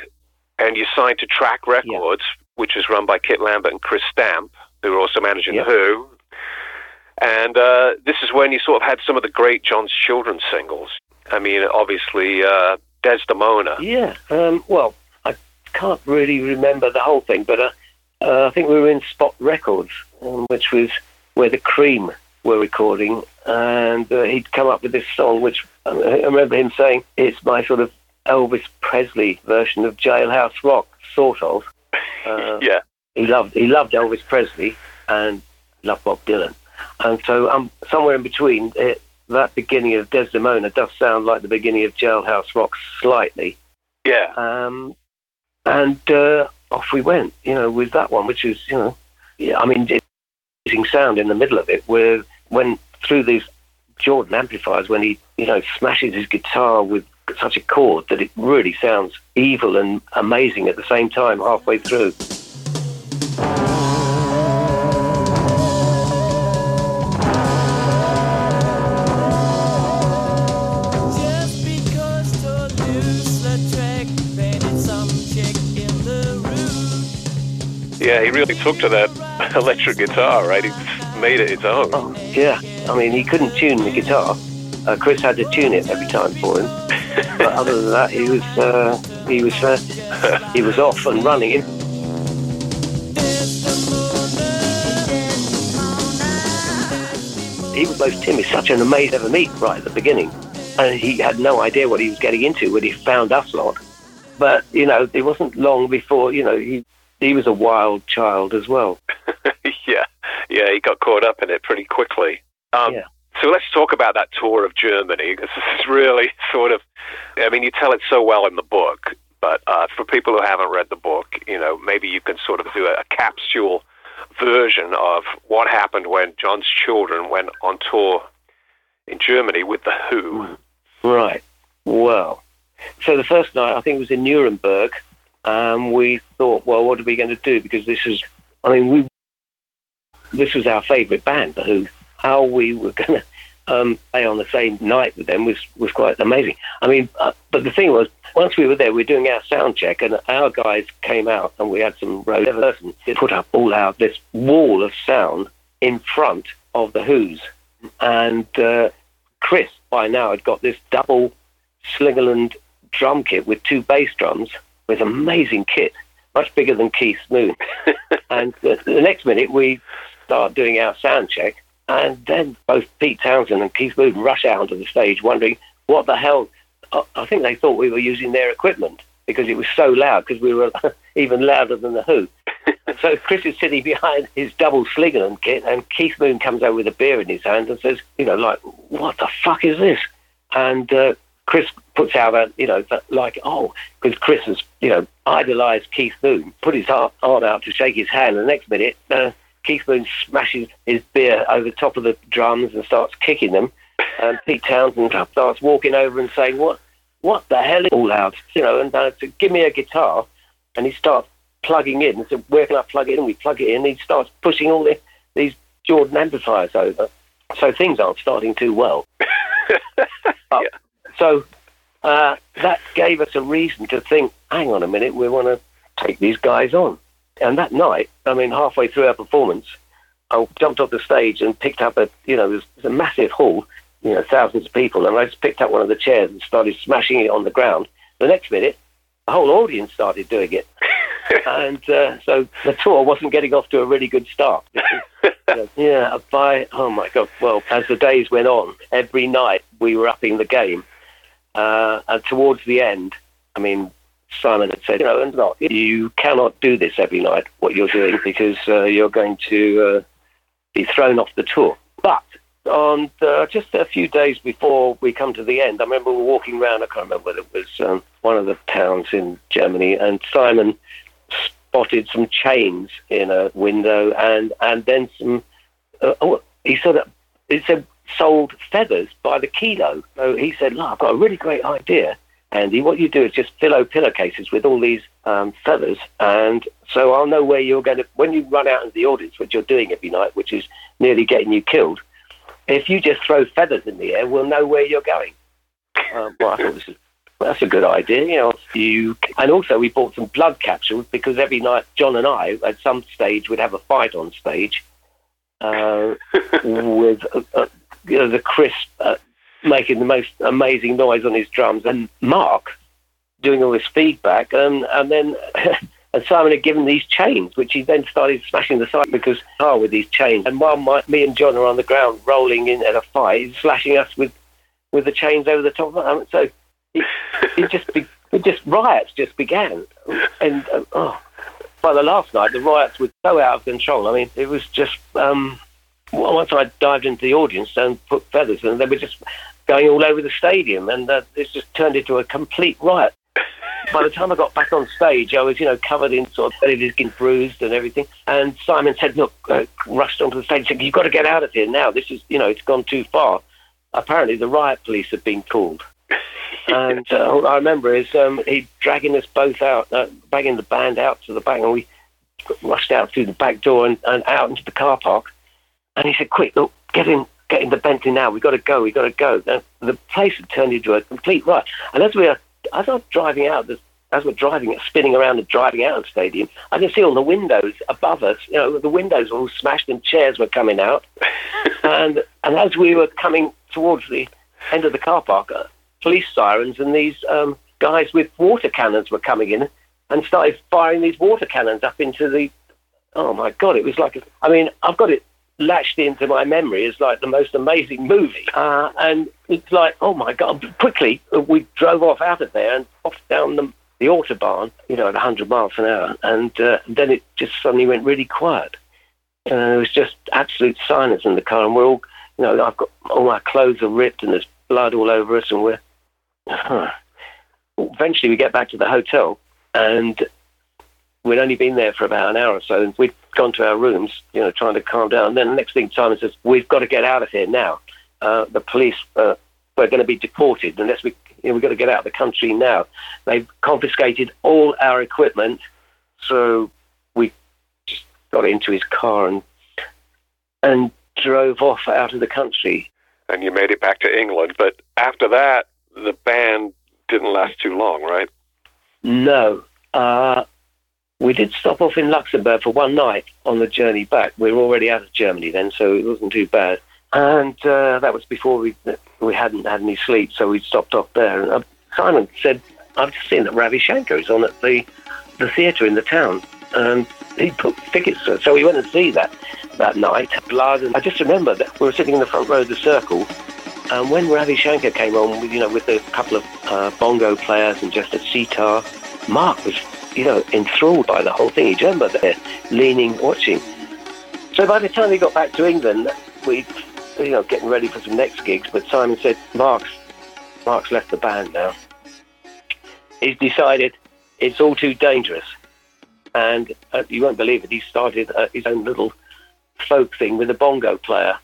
and you signed to Track Records, yeah. which is run by Kit Lambert and Chris Stamp, who are also managing yeah. The Who. And uh, this is when you sort of had some of the great John's Children singles. I mean, obviously, uh, Desdemona. Yeah. Um, well, I can't really remember the whole thing, but uh, uh, I think we were in Spot Records, um, which was where the Cream were recording, and uh, he'd come up with this song, which uh, I remember him saying it's my sort of Elvis Presley version of Jailhouse Rock, sort of. Uh, yeah. He loved he loved Elvis Presley and loved Bob Dylan, and so um, somewhere in between it, that beginning of Desdemona does sound like the beginning of Jailhouse Rock slightly. Yeah. Um, and uh, off we went, you know, with that one, which is, you know, yeah, I mean, amazing sound in the middle of it, where when through these Jordan amplifiers, when he, you know, smashes his guitar with such a chord that it really sounds evil and amazing at the same time halfway through. Yeah, he really took to that electric guitar, right? He made it his own. Oh, yeah. I mean, he couldn't tune the guitar. Uh, Chris had to tune it every time for him. but other than that, he was uh, he was uh, he was off and running. He was most timid, such an amazing ever meet right at the beginning, and he had no idea what he was getting into when he found us lot. But you know, it wasn't long before you know he he was a wild child as well. yeah, he got caught up in it pretty quickly. Um, yeah. So let's talk about that tour of Germany this is really sort of, I mean, you tell it so well in the book, but uh, for people who haven't read the book, you know, maybe you can sort of do a, a capsule version of what happened when John's Children went on tour in Germany with the Who. Right. Well, so the first night I think it was in Nuremberg um, we thought, well, what are we going to do? Because this is, I mean, we this was our favourite band, The Who. How we were going to um, play on the same night with them was, was quite amazing. I mean, uh, but the thing was, once we were there, we were doing our sound check, and our guys came out, and we had some road person put up all our this wall of sound in front of the Who's, and uh, Chris by now had got this double Slingerland drum kit with two bass drums with amazing kit, much bigger than Keith's Moon. and the, the, next minute, we start doing our sound check, and then both Pete Townshend and Keith Moon rush out onto the stage, wondering what the hell. I think they thought we were using their equipment because it was so loud, because we were even louder than the Who. so Chris is sitting behind his double Slingerland kit, and Keith Moon comes over with a beer in his hand and says, you know, like, what the fuck is this? And uh, Chris puts out a, you know, like, oh, because Chris has, you know, idolized Keith Moon, put his arm out to shake his hand, and the next minute, uh, Keith Moon smashes his beer over the top of the drums and starts kicking them. And Pete Townshend starts walking over and saying, what, what the hell is all out? You know, and uh, said, give me a guitar. And he starts plugging in. And said, where can I plug it in? And we plug it in. And he starts pushing all the, these Jordan amplifiers over. So things aren't starting too well. yeah. So uh, that gave us a reason to think, hang on a minute, we want to take these guys on. And that night, I mean, halfway through our performance, I jumped off the stage and picked up a, you know, there's a massive hall, you know, thousands of people, and I just picked up one of the chairs and started smashing it on the ground. The next minute, the whole audience started doing it. and uh, so the tour wasn't getting off to a really good start. yeah, by, oh my God, well, as the days went on, every night we were upping the game. Uh, and towards the end, I mean, Simon had said, you know, you cannot do this every night, what you're doing, because uh, you're going to uh, be thrown off the tour. But on the, just a few days before we come to the end, I remember we were walking around, I can't remember whether it was um, one of the towns in Germany, and Simon spotted some chains in a window and, and then some, uh, oh, he said, he said, sold feathers by the kilo. So he said, look, I've got a really great idea. Andy, what you do is just fill pillowcases with all these um, feathers, and so I'll know where you're going to. When you run out into the audience, which you're doing every night, which is nearly getting you killed, if you just throw feathers in the air, we'll know where you're going. Um, well, I thought this is, that's a good idea. You know, you and also we bought some blood capsules because every night John and I, at some stage, would have a fight on stage, uh, with uh, uh, you know, the crisp uh, making the most amazing noise on his drums, and Mark doing all this feedback, and and then. and Simon had given these chains, which he then started smashing the side because oh, with these chains. And while my, me and John are on the ground rolling in at a fight, he's slashing us with with the chains over the top of them. So it, it just be, it just riots just began, and uh, oh, by the last night the riots were so out of control. I mean, it was just um, once I dived into the audience and put feathers, and they were just going all over the stadium, and uh, just turned into a complete riot. By the time I got back on stage, I was, you know, covered in sort of belly skin bruised and everything. And Simon said, "Look," uh, rushed onto the stage, said, "You've got to get out of here now. This is, you know, it's gone too far." Apparently, the riot police had been called. and uh, I remember is um, he dragging us both out, uh, the band out to the back, and we rushed out through the back door and, and out into the car park. And he said, "Quick, look, get in, get in the Bentley now. We've got to go. We've got to go." And the place had turned into a complete riot. And as we are, as I was driving out, as we're driving, spinning around and driving out of the stadium, I can see all the windows above us. You know, the windows were all smashed and chairs were coming out. and and as we were coming towards the end of the car park, uh, police sirens and these um, guys with water cannons were coming in and started firing these water cannons up into the. Oh my God! It was like a, I mean, I've got it latched into my memory as like the most amazing movie, uh, and it's like, oh my God! Quickly, we drove off out of there and off down the the autobahn, you know, at 100 miles an hour, and uh, then it just suddenly went really quiet. And it was just absolute silence in the car, and we're all, you know, I've got all my clothes are ripped, and there's blood all over us, and we're. Huh. Eventually, we get back to the hotel, and we'd only been there for about an hour or so, and we'd gone to our rooms, you know, trying to calm down. And then the next thing, Simon says, "We've got to get out of here now. Uh, the police uh, we're going to be deported unless we, you know, we've got to get out of the country now." They've confiscated all our equipment, so we just got into his car and and drove off out of the country. And you made it back to England, but after that, the band didn't last too long, right? No. Uh, we did stop off in Luxembourg for one night on the journey back. We were already out of Germany then, so it wasn't too bad. And uh, that was before we we hadn't had any sleep, so we stopped off there. And uh, Simon said, "I've just seen that Ravi Shankar is on at the the theatre in the town, and he put tickets." So we went and see that that night. Blood, and I just remember that we were sitting in the front row of the circle, and when Ravi Shankar came on, you know, with a couple of uh, bongo players and just a sitar, Mark was, you know, enthralled by the whole thing. He remember there, leaning, watching. So by the time we got back to England, we, you know, getting ready for some next gigs. But Simon said, "Mark's, Mark's left the band now. He's decided it's all too dangerous." And uh, you won't believe it. He started uh, his own little folk thing with a bongo player.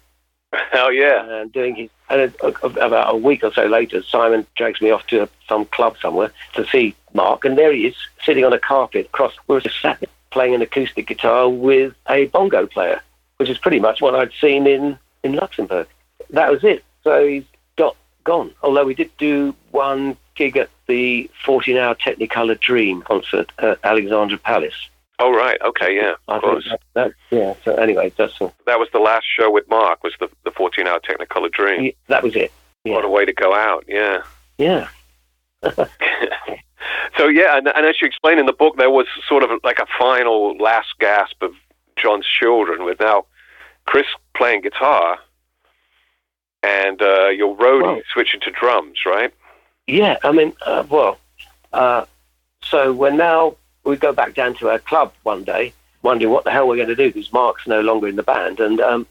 Hell yeah! And doing his and about a week or so later, Simon drags me off to some club somewhere to see Mark, and there he is, sitting on a carpet across. We were sat playing an acoustic guitar with a bongo player, which is pretty much what I'd seen in in Luxembourg. That was it. So he's got gone. Although we did do one gig at the 14-hour Technicolor Dream concert at Alexandra Palace. Oh right, okay, yeah, of course. That, that, yeah. So anyway, that's uh, that was the last show with Mark. Was the the fourteen hour Technicolor Dream? Yeah, that was it. Yeah. What a way to go out! Yeah. Yeah. so yeah, and, and as you explain in the book, there was sort of like a final last gasp of John's children, with now Chris playing guitar and uh, your roadie well, switching to drums, right? Yeah, I mean, uh, well, uh, so we're now we go back down to our club one day, wondering what the hell we're going to do because Mark's no longer in the band. And um,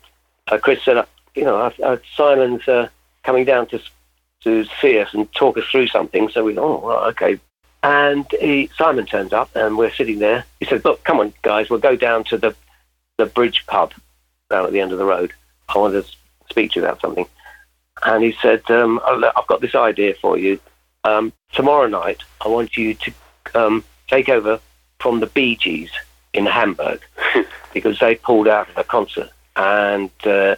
uh, Chris said, uh, you know, uh, uh, Simon's uh, coming down to to see us and talk us through something. So we, oh, well, okay. And he, Simon turns up, and we're sitting there. He said, "Look, come on, guys, we'll go down to the the Bridge Pub down at the end of the road. I want to speak to you about something." And he said, um, "I've got this idea for you. Um, tomorrow night, I want you to um, take over from the Bee Gees in Hamburg because they pulled out of a concert and uh,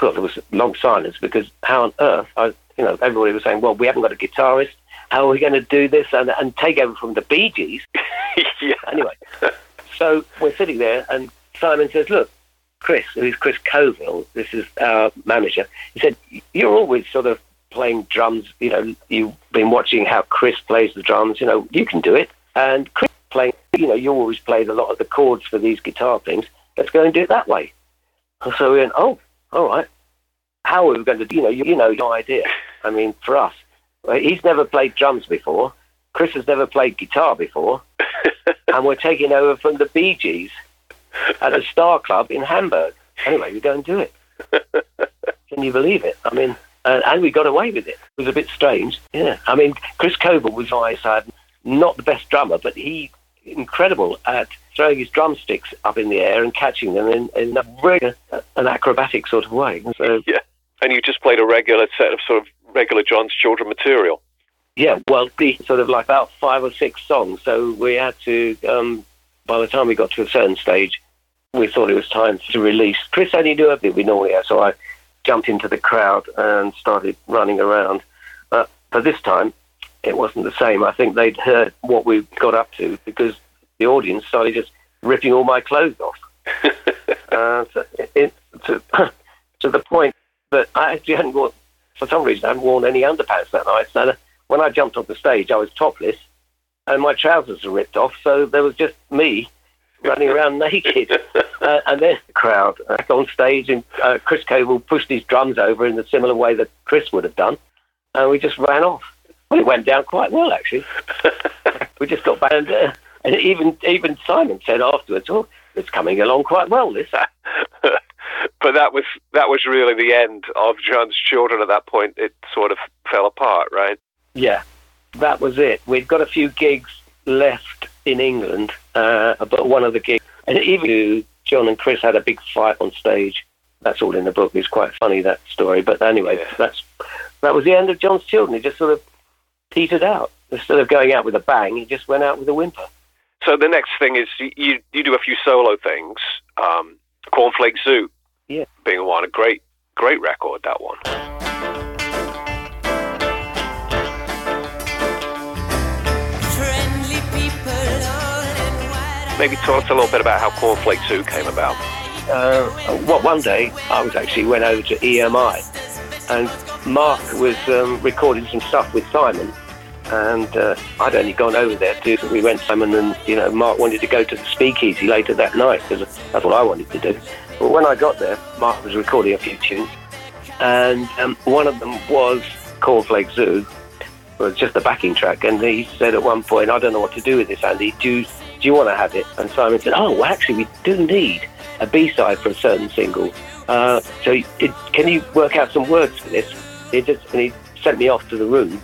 well, there was long silence because how on earth, I, you know, everybody was saying, well, we haven't got a guitarist. How are we going to do this and, and take over from the Bee Gees? yeah. Anyway, so we're sitting there and Simon says, look, Chris, who's Chris Coville, this is our manager, he said, You're always sort of playing drums. You know, you've been watching how Chris plays the drums. You know, you can do it. And Chris playing, you know, you always played a lot of the chords for these guitar things. Let's go and do it that way. So we went, Oh, all right. How are we going to do, you know, you, you know, no idea. I mean, for us, he's never played drums before. Chris has never played guitar before. and we're taking over from the Bee Gees at a Star Club in Hamburg. Anyway, we go and do it. Can you believe it? I mean, and, and, we got away with it. It was a bit strange. Yeah. I mean, Chris Coville was my side, not the best drummer, but he incredible at throwing his drumsticks up in the air and catching them in, in a really, an acrobatic sort of way. So, yeah. And you just played a regular set of sort of regular John's Children material. Yeah, well, the sort of like about five or six songs. So we had to, um, by the time we got to a certain stage, we thought it was time to release. Chris only knew a bit we normally have, so I jumped into the crowd and started running around. But for this time, it wasn't the same. I think they'd heard what we got up to because the audience started just ripping all my clothes off. uh, so it, to, to the point that I actually hadn't worn, for some reason, I hadn't worn any underpants that night. So when I jumped off the stage, I was topless and my trousers were ripped off. So there was just me running around naked. Uh, and then the crowd back on stage, and uh, Chris Coville pushed his drums over in the similar way that Chris would have done, and we just ran off. Well, it went down quite well, actually. we just got banned and, uh, and even even Simon said afterwards, "Oh, it's coming along quite well." This. but that was that was really the end of John's Children. At that point, it sort of fell apart, right? Yeah, that was it. We'd got a few gigs left in England, uh, but one of the gigs, and even John and Chris had a big fight on stage. That's all in the book. It's quite funny that story. But anyway, that's that was the end of John's Children. It just sort of petered out. Instead of going out with a bang, he just went out with a whimper. So the next thing is you you do a few solo things. Um, Cornflake Zoo, yeah, being one a great great record that one. maybe tell us a little bit about how Cornflake Zoo came about. Uh, what one day I was actually went over to EMI, and Mark was um, recording some stuff with Simon, and uh, I'd only gone over there too. So we went Simon, and you know Mark wanted to go to the Speakeasy later that night because that's what I wanted to do. When I got there, Mark was recording a few tunes, and um, one of them was Cornflake Zoo, was just a backing track. And he said at one point, "I don't know what to do with this, Andy. Do do you want to have it? And Simon said, oh, well, actually, we do need a B-side for a certain single. Uh, so it, can you work out some words for this? He just, and he sent me off to the room,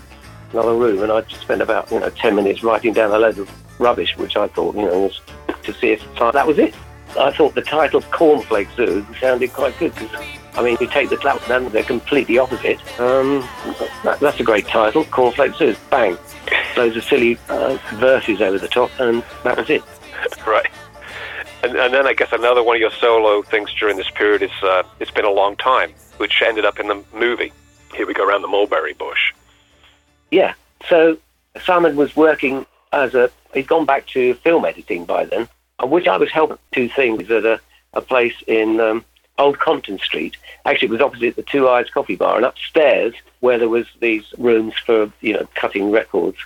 another room, and I just spent about, you know, 10 minutes writing down a load of rubbish, which I thought, you know, was to see if that was it. I thought the title Cornflake Zoo sounded quite good because, I mean, you take the clap and they're completely opposite. Um, that, that's a great title, Cornflake Zoo. Bang loads of silly uh, verses over the top, and that was it. right. And, and, then I guess another one of your solo things during this period is uh, It's Been a Long Time, which ended up in the movie. Here we go around the mulberry bush. Yeah. So Simon was working as a, he'd gone back to film editing by then, which I was helping two things at a, a place in um, Old Compton Street. Actually, it was opposite the 2i's Coffee Bar, and upstairs where there was these rooms for you know cutting records,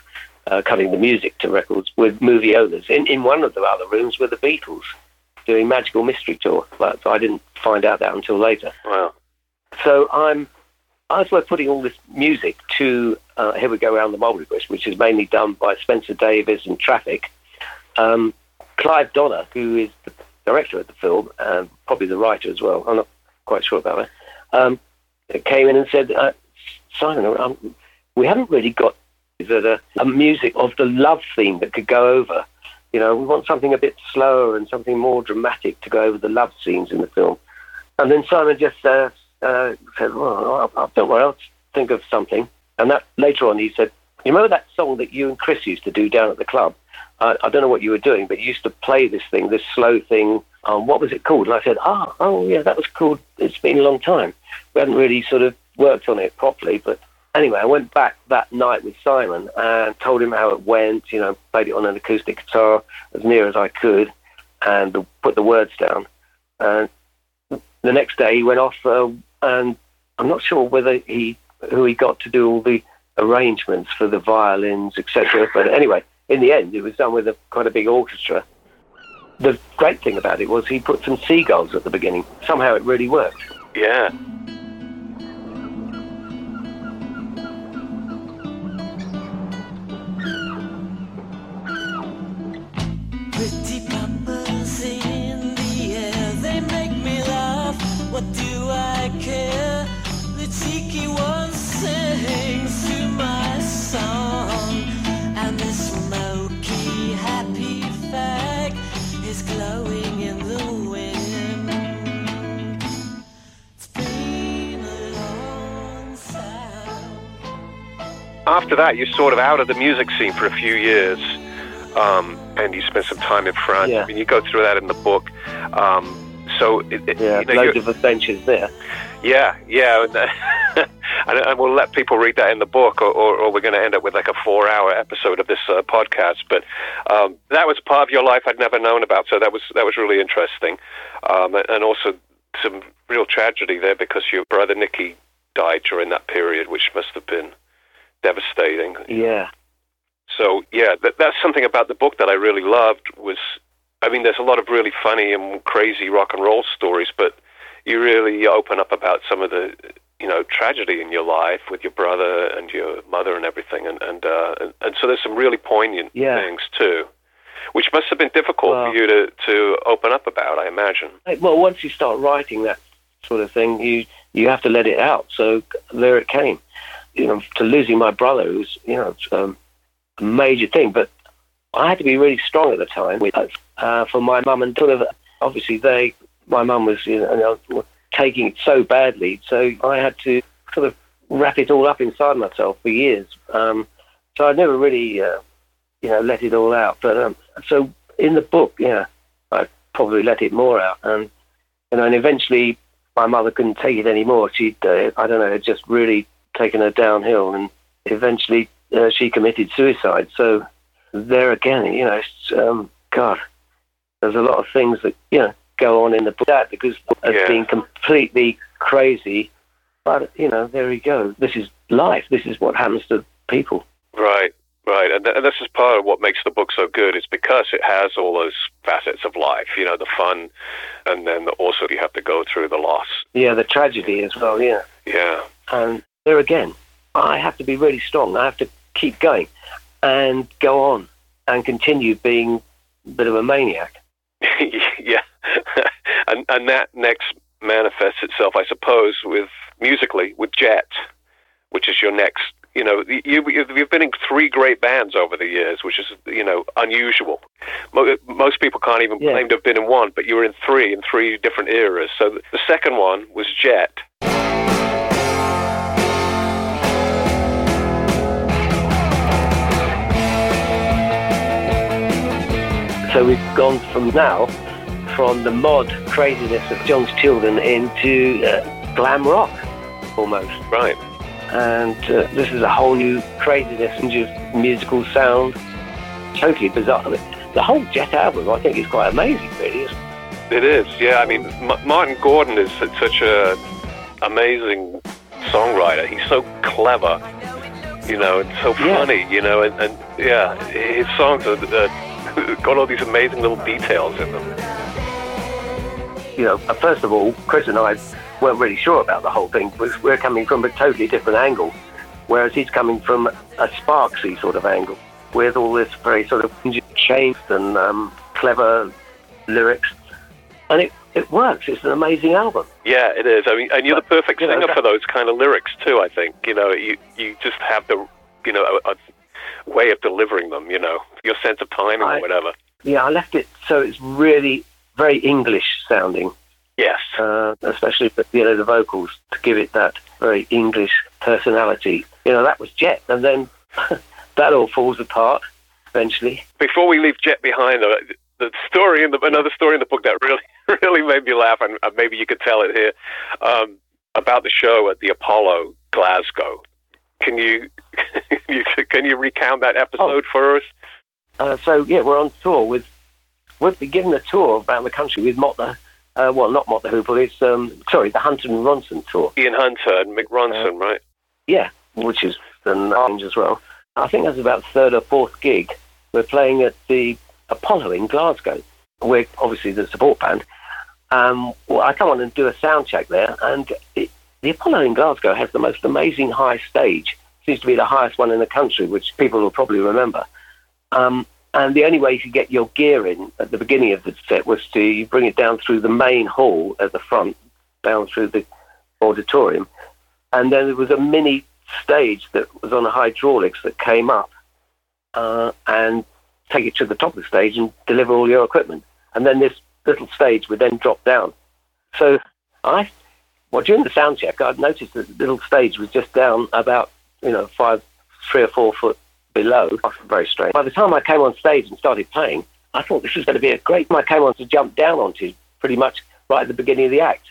uh, cutting the music to records with movie owners. In in one of the other rooms were the Beatles doing Magical Mystery Tour, but I didn't find out that until later. Wow. So I'm as we're putting all this music to uh, Here We Go Around the Mulberry Bush, which is mainly done by Spencer Davis and Traffic. Um, Clive Donner, who is the director of the film and probably the writer as well, I'm not quite sure about that, um, came in and said, uh, Simon, um, we haven't really got a, a music of the love theme that could go over. You know, we want something a bit slower and something more dramatic to go over the love scenes in the film. And then Simon just uh, uh, said, well, I, I don't worry, I'll think of something. And that later on he said, you remember that song that you and Chris used to do down at the club? I, don't know what you were doing, but you used to play this thing, this slow thing. Um, what was it called? And I said, ah, oh, yeah, that was called It's Been a Long Time. We hadn't really sort of worked on it properly, but anyway, I went back that night with Simon and told him how it went, you know, played it on an acoustic guitar as near as I could and put the words down. And the next day he went off, uh, and I'm not sure whether he who he got to do all the arrangements for the violins, etc. But anyway, in the end, it was done with a quite a big orchestra. The great thing about it was he put some seagulls at the beginning. Somehow it really worked. Yeah. Pretty papas in the air, they make me laugh. What do I care? The cheeky one sings After that, you're sort of out of the music scene for a few years, um, and you spend some time in France. Yeah. I mean, you go through that in the book. Um, so, it, it- Yeah, you know, loads of adventures there. Yeah, yeah, and, and we'll let people read that in the book, or, or, or we're going to end up with like a four-hour episode of this uh, podcast. But um, that was part of your life I'd never known about, so that was that was really interesting, um, and also some real tragedy there because your brother Nicky died during that period, which must have been devastating. Yeah. So yeah, that, that's something about the book that I really loved. Was I mean, there's a lot of really funny and crazy rock and roll stories, but you really open up about some of the you know tragedy in your life with your brother and your mother and everything, and and uh, and, and so there's some really poignant Yeah. things too, which must have been difficult Well- for you to to open up about. I imagine. Well, once you start writing that sort of thing, you you have to let it out. So there it came. You know, to losing my brother it was you know um, a major thing, but I had to be really strong at the time with uh, for my mum and sort of obviously they my mum was you know taking it so badly, so I had to sort of wrap it all up inside myself for years. Um, so I never really uh, you know let it all out. But um, so in the book, yeah, I probably let it more out and you know, and eventually my mother couldn't take it anymore. She, uh, I don't know, had just really taken her downhill, and eventually uh, she committed suicide. So there again, you know, um, God, there's a lot of things that you know go on in the book that because as Yeah. being completely crazy. But you know, there you go. This is life. This is what happens to people. Right, right, and, th- and this is part of what makes the book so good. Is because it has all those facets of life. You know, the fun, and then also you have to go through the loss. Yeah, the tragedy as well. Yeah. Yeah, And there again, I have to be really strong. I have to keep going and go on and continue being a bit of a maniac. yeah, and and that next manifests itself, I suppose, with musically with Jet, which is your next. You know, you you've been in three great bands over the years, which is you know unusual. Most people can't even Yeah. claim to have been in one, but you were in three in three different eras. So the second one was Jet. So we've gone from now, from the mod craziness of John's Children into uh, glam rock, almost. Right. And uh, this is a whole new craziness and just musical sound. Totally bizarre. The whole Jet album, I think, is quite amazing, really. Isn't it? It is, yeah. I mean, M- Martin Gordon is such a amazing songwriter. He's so clever, you know, and so Yeah. funny, you know, and, and yeah, his songs are uh, got all these amazing little details in them. you know, uh, first of all, Chris and I weren't really sure about the whole thing because we're coming from a totally different angle, whereas he's coming from a Sparksy sort of angle with all this very sort of changed and um, clever lyrics, and it, it works. It's an amazing album. Yeah, it is. I mean, and you're the perfect You know, singer that- for those kind of lyrics too. I think you know, you you just have the you know a, a way of delivering them. You know, your sense of timing I- or whatever. Yeah, I left it so it's really very English sounding, Yes. uh, especially you know the vocals to give it that very English personality. You know that was Jet, and then that all falls apart eventually. before we leave Jet behind, the story in the another story in the book that really really made me laugh, and maybe you could tell it here um, about the show at the Apollo Glasgow. Can you, you can you recount that episode for us? Uh, so yeah, we're on tour with. We've been given a tour around the country with Mott the Uh, well, not Mott the Hoople. It's um, sorry, the Hunter and Ronson tour. Ian Hunter and Mick Ronson, right? Yeah, which is an orange as well. I think that's about third or fourth gig. We're playing at the Apollo in Glasgow. We're obviously the support band. Um, well, I come on and do a sound check there, and it, the Apollo in Glasgow has the most amazing high stage. Seems to be the highest one in the country, which people will probably remember. Um, and the only way you could get your gear in at the beginning of the set was to bring it down through the main hall at the front, down through the auditorium. And then there was a mini stage that was on hydraulics that came up uh, and take it to the top of the stage and deliver all your equipment. And then this little stage would then drop down. So I, well, during the sound check, I'd noticed that the little stage was just down about, you know, five, three or four foot below. Very strange. By the time I came on stage and started playing, I thought this was going to be a great. I came on to jump down onto pretty much right at the beginning of the act.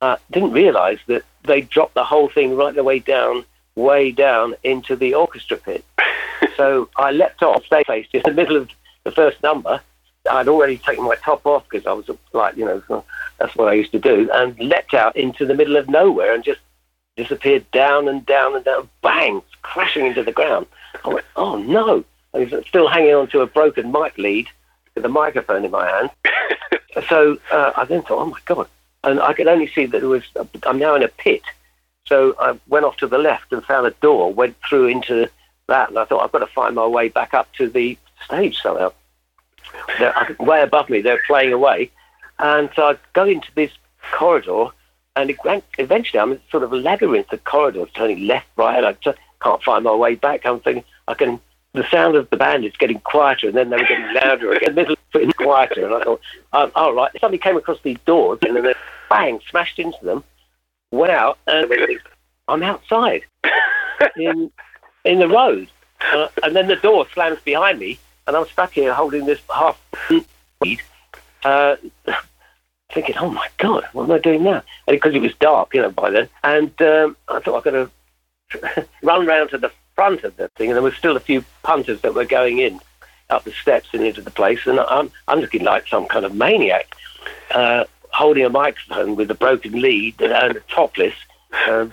Uh, didn't realise that they dropped the whole thing right the way down, way down into the orchestra pit. so I leapt off stage in the middle of the first number. I'd already taken my top off because I was like, you know, that's what I used to do, and leapt out into the middle of nowhere and just disappeared down and down and down, bang, crashing into the ground. I went, oh no! I was still hanging on to a broken mic lead with a microphone in my hand. so uh, I then thought, oh my god! And I could only see that it was. I'm now in a pit. So I went off to the left and found a door, went through into that, and I thought I've got to find my way back up to the stage somehow. They're, way above me, they're playing away, and so I go into this corridor, and it, eventually I'm sort of a labyrinth of corridors, turning left, right. I just can't find my way back. I'm thinking I can. The sound of the band is getting quieter, and then they were getting louder again. Middle getting quieter, and I thought, um, all right. Suddenly came across these doors, and then bang, smashed into them. Went out, and I'm outside in in the road, uh, and then the door slams behind me, and I'm stuck here holding this half weed, uh, thinking, "Oh my god, what am I doing now?" And because it was dark, you know, by then, and um, I thought I've got to run round to the front of the thing, and there were still a few punters that were going in up the steps and into the place, and I'm I'm looking like some kind of maniac, uh, holding a microphone with a broken lead and a topless. Um,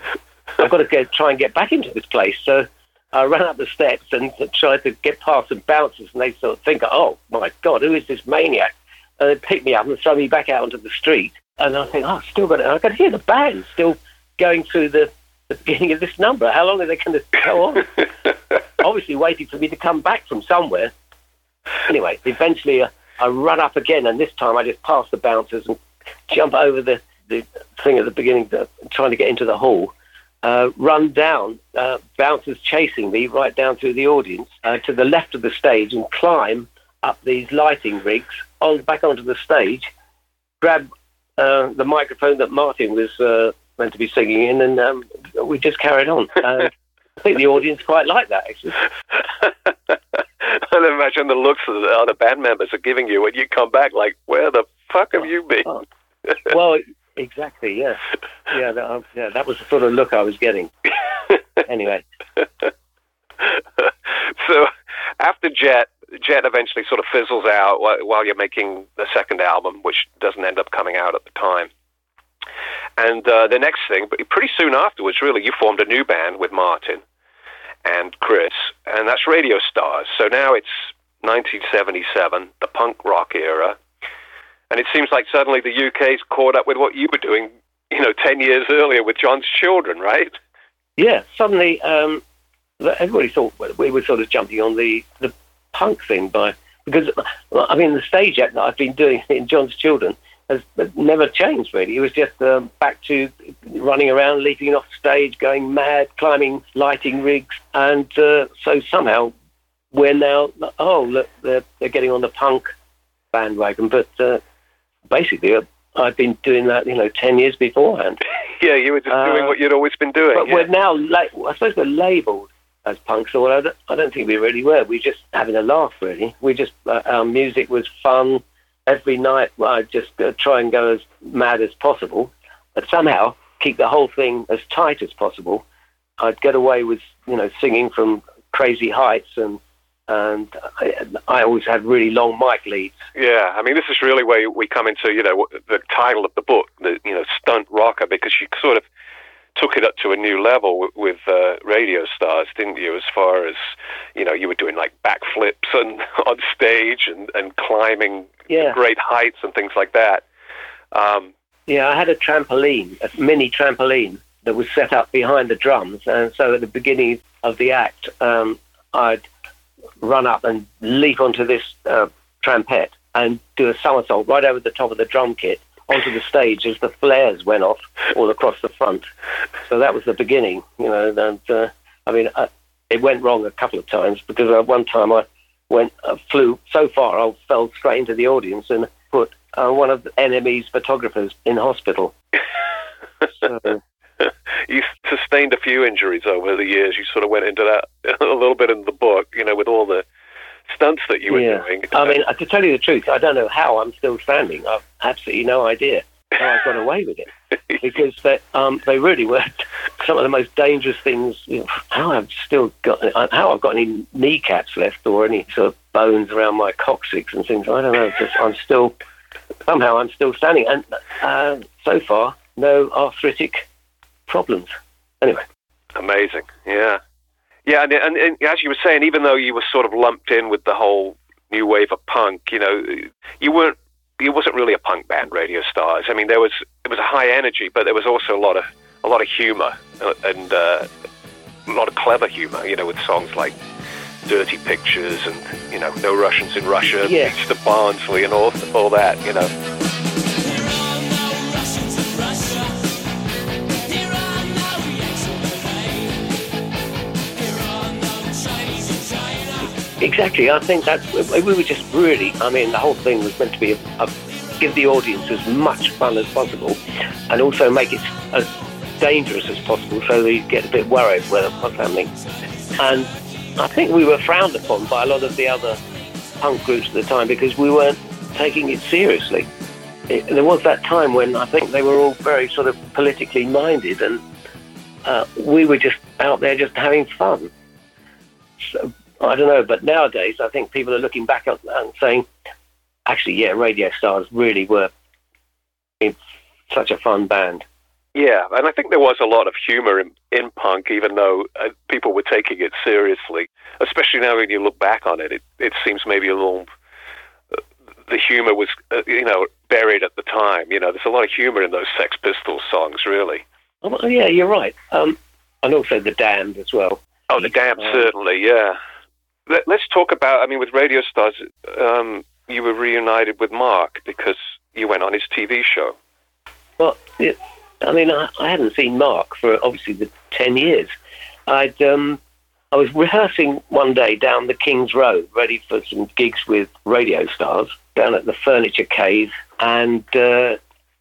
I've got to get, try and get back into this place, so. I ran up the steps and tried to get past some bouncers, and they sort of think, "Oh my God, who is this maniac?" And they pick me up and throw me back out onto the street. And I think, "Oh, I've still got it. I can hear the band still going through the the beginning of this number. How long are they going to go on? Obviously, waiting for me to come back from somewhere. Anyway, eventually uh, I run up again, and this time I just pass the bouncers and jump over the, the thing at the beginning, the, trying to get into the hall. Uh, run down, uh, bouncers chasing me right down through the audience uh, to the left of the stage and climb up these lighting rigs on back onto the stage, grab uh, the microphone that Martin was uh, meant to be singing in, and um, we just carried on. I think the audience quite liked that, actually. I imagine the looks that the other band members are giving you when you come back, like, where the fuck have you been? Well, exactly, yeah. Yeah that, uh, yeah, that was the sort of look I was getting. anyway. so after Jet, Jet eventually sort of fizzles out while, while you're making the second album, which doesn't end up coming out at the time. And uh, the next thing, but pretty soon afterwards, really, you formed a new band with Martin and Chris, and that's Radio Stars. So now it's 1977, the punk rock era, and it seems like suddenly the UK's caught up with what you were doing, you know, 10 years earlier with John's Children, right? Yeah, suddenly um, everybody thought we were sort of jumping on the, the punk thing by, because, I mean, the stage act that I've been doing in John's Children has never changed really. It was just um, back to running around, leaping off stage, going mad, climbing lighting rigs, and uh, so somehow we're now oh look they're they're getting on the punk bandwagon, but uh, basically. Uh, I've been doing that, you know, ten years beforehand. yeah, you were just doing what you'd always been doing. But yeah. we're now, la- I suppose, we're labelled as punks, or I don't, I don't think we really were. We just having a laugh, really. We just uh, our music was fun every night I'd just uh, try and go as mad as possible, but somehow keep the whole thing as tight as possible. I'd get away with, you know, singing from crazy heights and and I, I always had really long mic leads. Yeah, I mean, this is really where we come into, you know, the title of the book, the you know, stunt rocker, because you sort of took it up to a new level with, with uh, radio stars, didn't you? As far as you know, you were doing like backflips and on stage and and climbing Yeah. great heights and things like that. Um, Yeah, I had a trampoline, a mini trampoline that was set up behind the drums, and so at the beginning of the act, um, I'd run up and leap onto this uh, trampette and do a somersault right over the top of the drum kit onto the stage as the flares went off all across the front. So that was the beginning, you know. And uh, I mean, uh, it went wrong a couple of times because uh, one time I went uh, flew so far I fell straight into the audience and put uh, one of the NME's photographers in hospital. So, you sustained a few injuries over the years. You sort of went into that a little bit in the book, you know, with all the stunts that you were yeah. doing. I mean, to tell you the truth, I don't know how I'm still standing. I've absolutely no idea how I got away with it because they, um, they really were some of the most dangerous things. You know, how I've still got, how I've got any kneecaps left or any sort of bones around my coccyx and things. I don't know. Just I'm still somehow I'm still standing, and uh, so far no arthritic problems. Anyway, Amazing, yeah, yeah. And, and, and as you were saying, even though you were sort of lumped in with the whole new wave of punk, you know, you weren't. It wasn't really a punk band, Radio Stars. I mean, there was it was a high energy, but there was also a lot of a lot of humor uh, and uh, a lot of clever humor. You know, with songs like "Dirty Pictures" and you know, "No Russians in Russia," Yeah. "Beach to Barnsley," and all all that. You know. Exactly. I think that we we were just really. I mean, the whole thing was meant to be a, a, give the audience as much fun as possible, and also make it as dangerous as possible, so they get a bit worried whether what's happening. And I think we were frowned upon by a lot of the other punk groups at the time because we weren't taking it seriously. It, there was that time when I think they were all very sort of politically minded, and uh, we were just out there just having fun. So I don't know, but nowadays I think people are looking back and saying, actually, yeah, Radio Stars really were such a fun band. Yeah, and I think there was a lot of humor in, in punk, even though uh, people were taking it seriously. Especially now when you look back on it, it, it seems maybe a little. Uh, the humor was, uh, you know, buried at the time. You know, there's a lot of humor in those Sex Pistols songs, really. Oh, yeah, you're right. Um, and also the Damned as well. Oh, the Damned, Um, certainly, yeah. Let, let's talk about. I mean, with Radio Stars, um, you were reunited with Marc because you went on his TV show. Well, I mean, I, I hadn't seen Marc for obviously the ten years. I'd um, I was rehearsing one day down the King's Road, ready for some gigs with radio stars down at the Furniture Cave, and uh,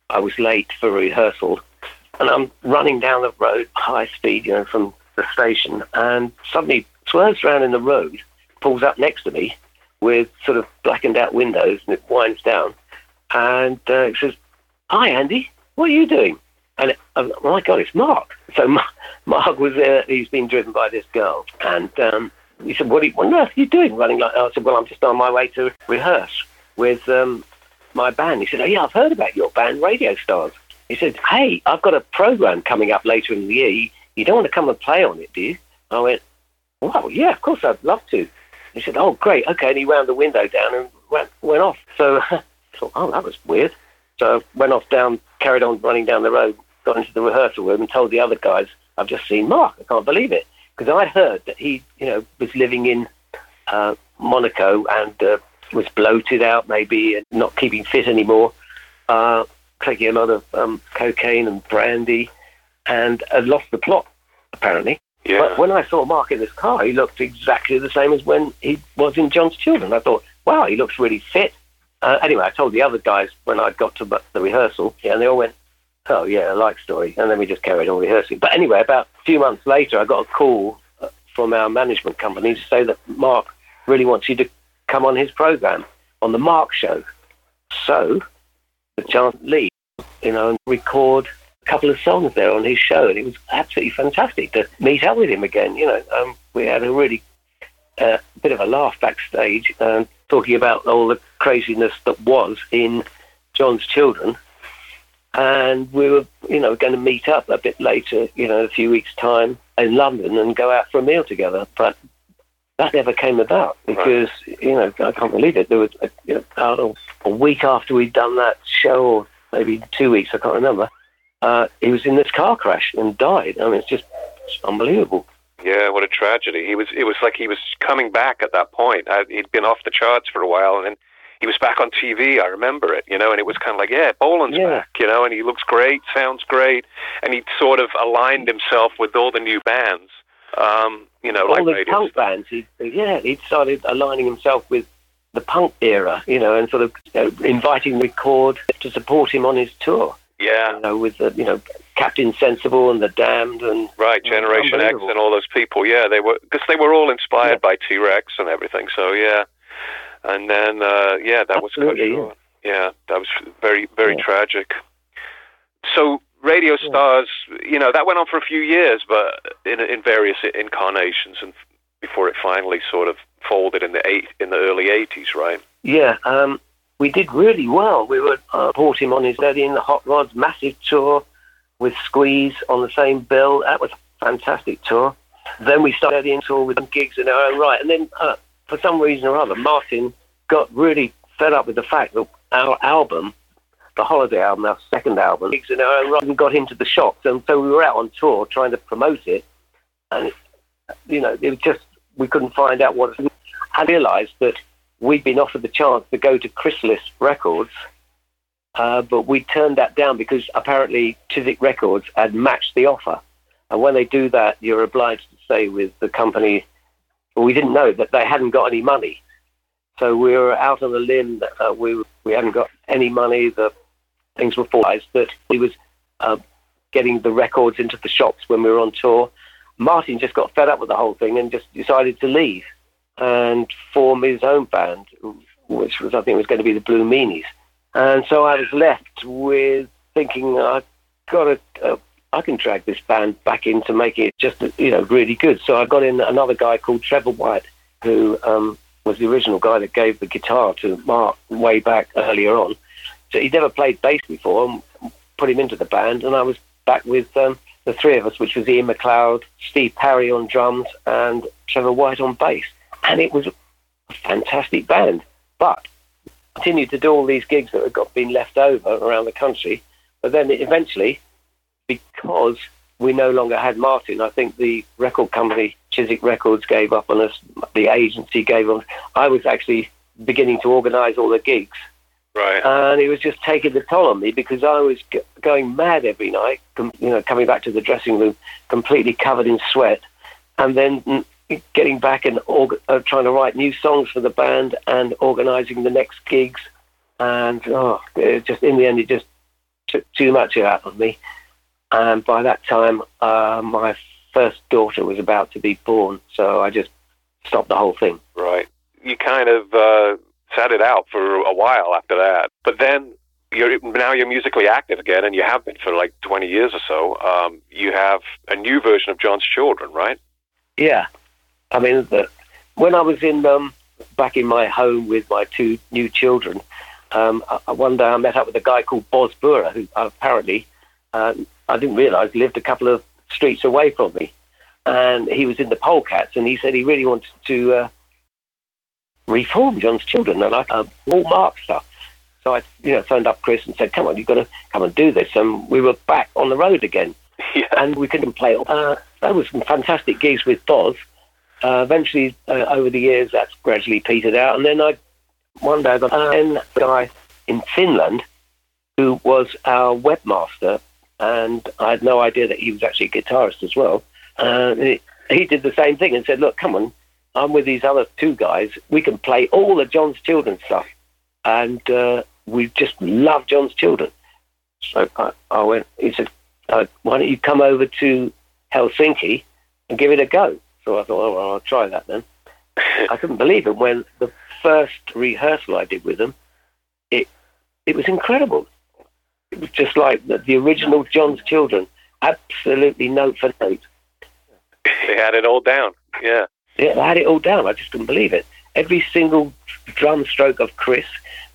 I was late for rehearsal. And I'm running down the road, high speed, you know, from the station, and suddenly swerves around in the road, pulls up next to me with sort of blackened out windows, and it winds down, and uh, it says, "Hi, Andy, what are you doing?" And oh my God, it's Marc. So Ma- Marc was there. He's been driven by this girl, and um, he said, "What, you, what on earth are you doing running like?" that?" I said, "Well, I'm just on my way to rehearse with um, my band." He said, "Oh yeah, I've heard about your band, Radio Stars." He said, "Hey, I've got a program coming up later in the year. You, you don't want to come and play on it, do you?" I went, "Well, yeah, of course, I'd love to." He said, "Oh, great, okay." And he wound the window down and went went off. So I thought, "Oh, that was weird." So I went off down, carried on running down the road, got into the rehearsal room, and told the other guys, "I've just seen Marc. I can't believe it." Because I'd heard that he, you know, was living in uh, Monaco and uh, was bloated out, maybe, and not keeping fit anymore, uh, taking a lot of um, cocaine and brandy, and had lost the plot, apparently. Yeah. But when I saw Marc in this car, he looked exactly the same as when he was in John's Children. I thought, wow, he looks really fit. Uh, anyway, I told the other guys when I got to the rehearsal, yeah, and they all went, oh, yeah, I like story. And then we just carried on rehearsing. But anyway, about a few months later, I got a call uh, from our management company to say that Marc really wants you to come on his program on the Marc Show. So, the chance leave, you know, and record a couple of songs there on his show, and it was absolutely fantastic to meet up with him again. You know, um, we had a really uh, bit of a laugh backstage, um, talking about all the craziness that was in John's Children. And we were, you know, going to meet up a bit later, you know, a few weeks' time in London and go out for a meal together. But that never came about because, you know, I can't believe it. There was, a, you know, a week after we'd done that show, or maybe two weeks, I can't remember, uh, he was in this car crash and died. I mean, it's just it's unbelievable. Yeah, what a tragedy. He was. It was like he was coming back at that point. I, he'd been off the charts for a while, and then he was back on TV. I remember it, you know, and it was kind of like, yeah, Bolan's Yeah. back, you know, and he looks great, sounds great, and he sort of aligned himself with all the new bands, um, you know, all like the Radio punk bands. He, yeah, he started aligning himself with the punk era, you know, and sort of uh, inviting Record to support him on his tour. Yeah, You know, with the you know Captain Sensible and the Damned and right. Generation X and all those people. Yeah, they were because they were all inspired Yeah. by T Rex and everything. So yeah, and then uh, yeah, that was Absolutely, Kurt yeah, that was very very Yeah. tragic. So radio stars, you know, that went on for a few years, but in in various incarnations, and before it finally sort of folded in the eight in the early eighties, right? yeah, um, we did really well. We would uh, support him on his Eddie and the Hot Rods massive tour with Squeeze on the same bill. That was a fantastic tour. Then we started and tour with gigs in our own right, and then uh, for some reason or other, Martin got really fed up with the fact that our album the Holiday album, our second album, gigs in our own right, and got into the shops. And so we were out on tour trying to promote it. And, you know, it was just, we couldn't find out what. I realised that we'd been offered the chance to go to Chrysalis Records, uh, but we turned that down because apparently Chiswick Records had matched the offer. And when they do that, you're obliged to stay with the company. But we didn't know that they hadn't got any money. So we were out on a limb. That, uh, we we hadn't got any money. The things were formalised that he was uh, getting the records into the shops when we were on tour. Martin just got fed up with the whole thing and just decided to leave and form his own band, which was I think was going to be the Blue Meanies. And so I was left with thinking I got to. Uh, I can drag this band back in to make it just you know really good. So I got in another guy called Trevor White, who um, was the original guy that gave the guitar to Marc way back earlier on. So he'd never played bass before, and put him into the band, and I was back with um, the three of us, which was Ian McLeod, Steve Parry on drums, and Trevor White on bass. And it was a fantastic band. But continued to do all these gigs that had got been left over around the country. But then eventually, because we no longer had Martin, I think the record company, Chiswick Records, gave up on us. The agency gave up. I was actually beginning to organise all the gigs Right. and it was just taking the toll on me because I was g- going mad every night. Com- you know, coming back to the dressing room completely covered in sweat, and then getting back and org- uh, trying to write new songs for the band and organising the next gigs. And oh, it just in the end, it just took too much out of me. And by that time, uh, my first daughter was about to be born, so I just stopped the whole thing. Right. You kind of uh, sat it out for a while after that, but then you're now you're musically active again, and you have been for like 20 years or so. Um, you have a new version of John's Children, right? Yeah, I mean, the, when I was in um, back in my home with my two new children, um, I, one day I met up with a guy called Boz Boorer, who apparently uh, I didn't realise lived a couple of streets away from me, and he was in the Polecats, and he said he really wanted to uh, reform John's Children and like uh, all Marc stuff. So I, you know, phoned up Chris and said, "Come on, you've got to come and do this." And we were back on the road again yeah. and we couldn't play. Uh, that was some fantastic gigs with Boz. Uh, eventually, uh, over the years, that's gradually petered out. And then I, one day, I got a guy in Finland who was our webmaster, and I had no idea that he was actually a guitarist as well. Uh, he, he did the same thing and said, "Look, come on, I'm with these other two guys. We can play all the John's Children stuff, and uh, we just love John's Children." So I, I went. He said, uh, why don't you come over to Helsinki and give it a go? So I thought, oh, well, I'll try that then. I couldn't believe it when the first rehearsal I did with them, it it was incredible. It was just like the, the original John's Children, absolutely note for note. they had it all down. Yeah. Yeah, I had it all down. I just couldn't believe it. Every single drum stroke of Chris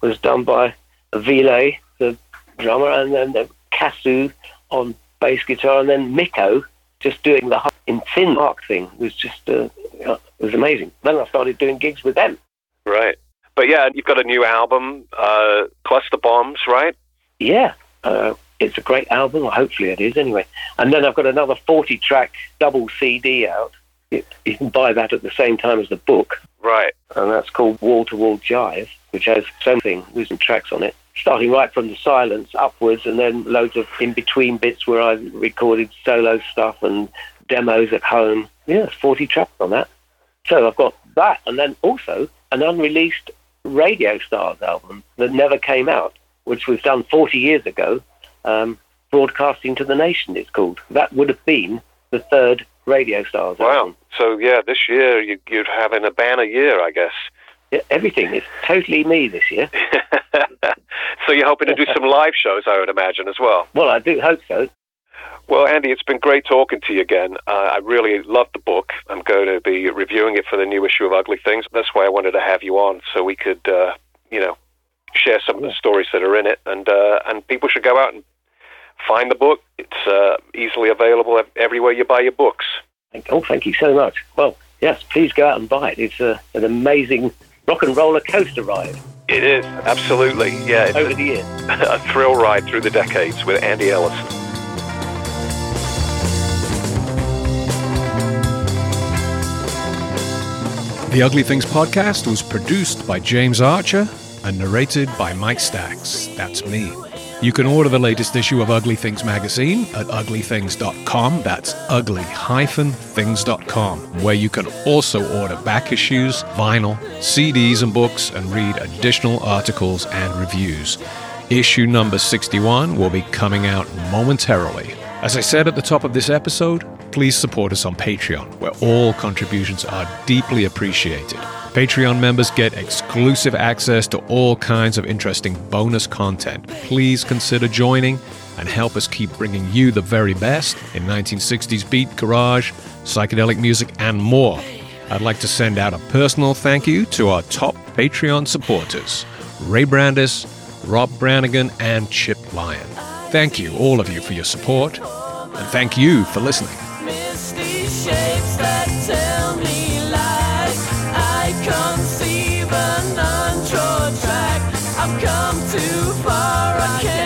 was done by Ville, the drummer, and then the Kasu on bass guitar, and then Mikko just doing the in thin mark thing was just uh, it was amazing. Then I started doing gigs with them. Right. But yeah, you've got a new album, uh, plus the bombs, right? Yeah, uh, it's a great album. Well, hopefully it is anyway. And then I've got another 40 track double CD out. It, you can buy that at the same time as the book. Right. And that's called Wall to Wall Jive, which has something, some tracks on it. Starting right from the silence upwards, and then loads of in between bits where I recorded solo stuff and demos at home. Yeah, 40 tracks on that. So I've got that, and then also an unreleased Radio Stars album that never came out, which was done 40 years ago. Um, Broadcasting to the Nation, it's called. That would have been the third Radio Stars Wow. album. So yeah, this year you, you're having a banner year, I guess. Yeah, everything is totally me this year. so you're hoping to do some live shows, I would imagine, as well. Well, I do hope so. Well, Andy, it's been great talking to you again. Uh, I really love the book. I'm going to be reviewing it for the new issue of Ugly Things. That's why I wanted to have you on, so we could, uh, you know, share some of the stories that are in it, and uh, and people should go out and find the book. It's uh, easily available everywhere you buy your books. Oh, thank you so much. Well, yes, please go out and buy it. It's uh, an amazing rock and roller coaster ride It is absolutely, yeah, over the years. a, a thrill ride through the decades with Andy Ellison. The Ugly Things podcast was produced by James Archer and narrated by Mike Stax. That's me. You can order the latest issue of Ugly Things magazine at uglythings.com. That's ugly-things.com, where you can also order back issues, vinyl, CDs, and books, and read additional articles and reviews. Issue number 61 will be coming out momentarily. As I said at the top of this episode, please support us on Patreon, where all contributions are deeply appreciated. Patreon members get exclusive access to all kinds of interesting bonus content. Please consider joining and help us keep bringing you the very best in 1960s beat, garage, psychedelic music, and more. I'd like to send out a personal thank you to our top Patreon supporters Ray Brandis, Rob Brannigan, and Chip Lyon. Thank you, all of you, for your support, and thank you for listening. Shapes that tell me lies. I track. I've come too far, I can't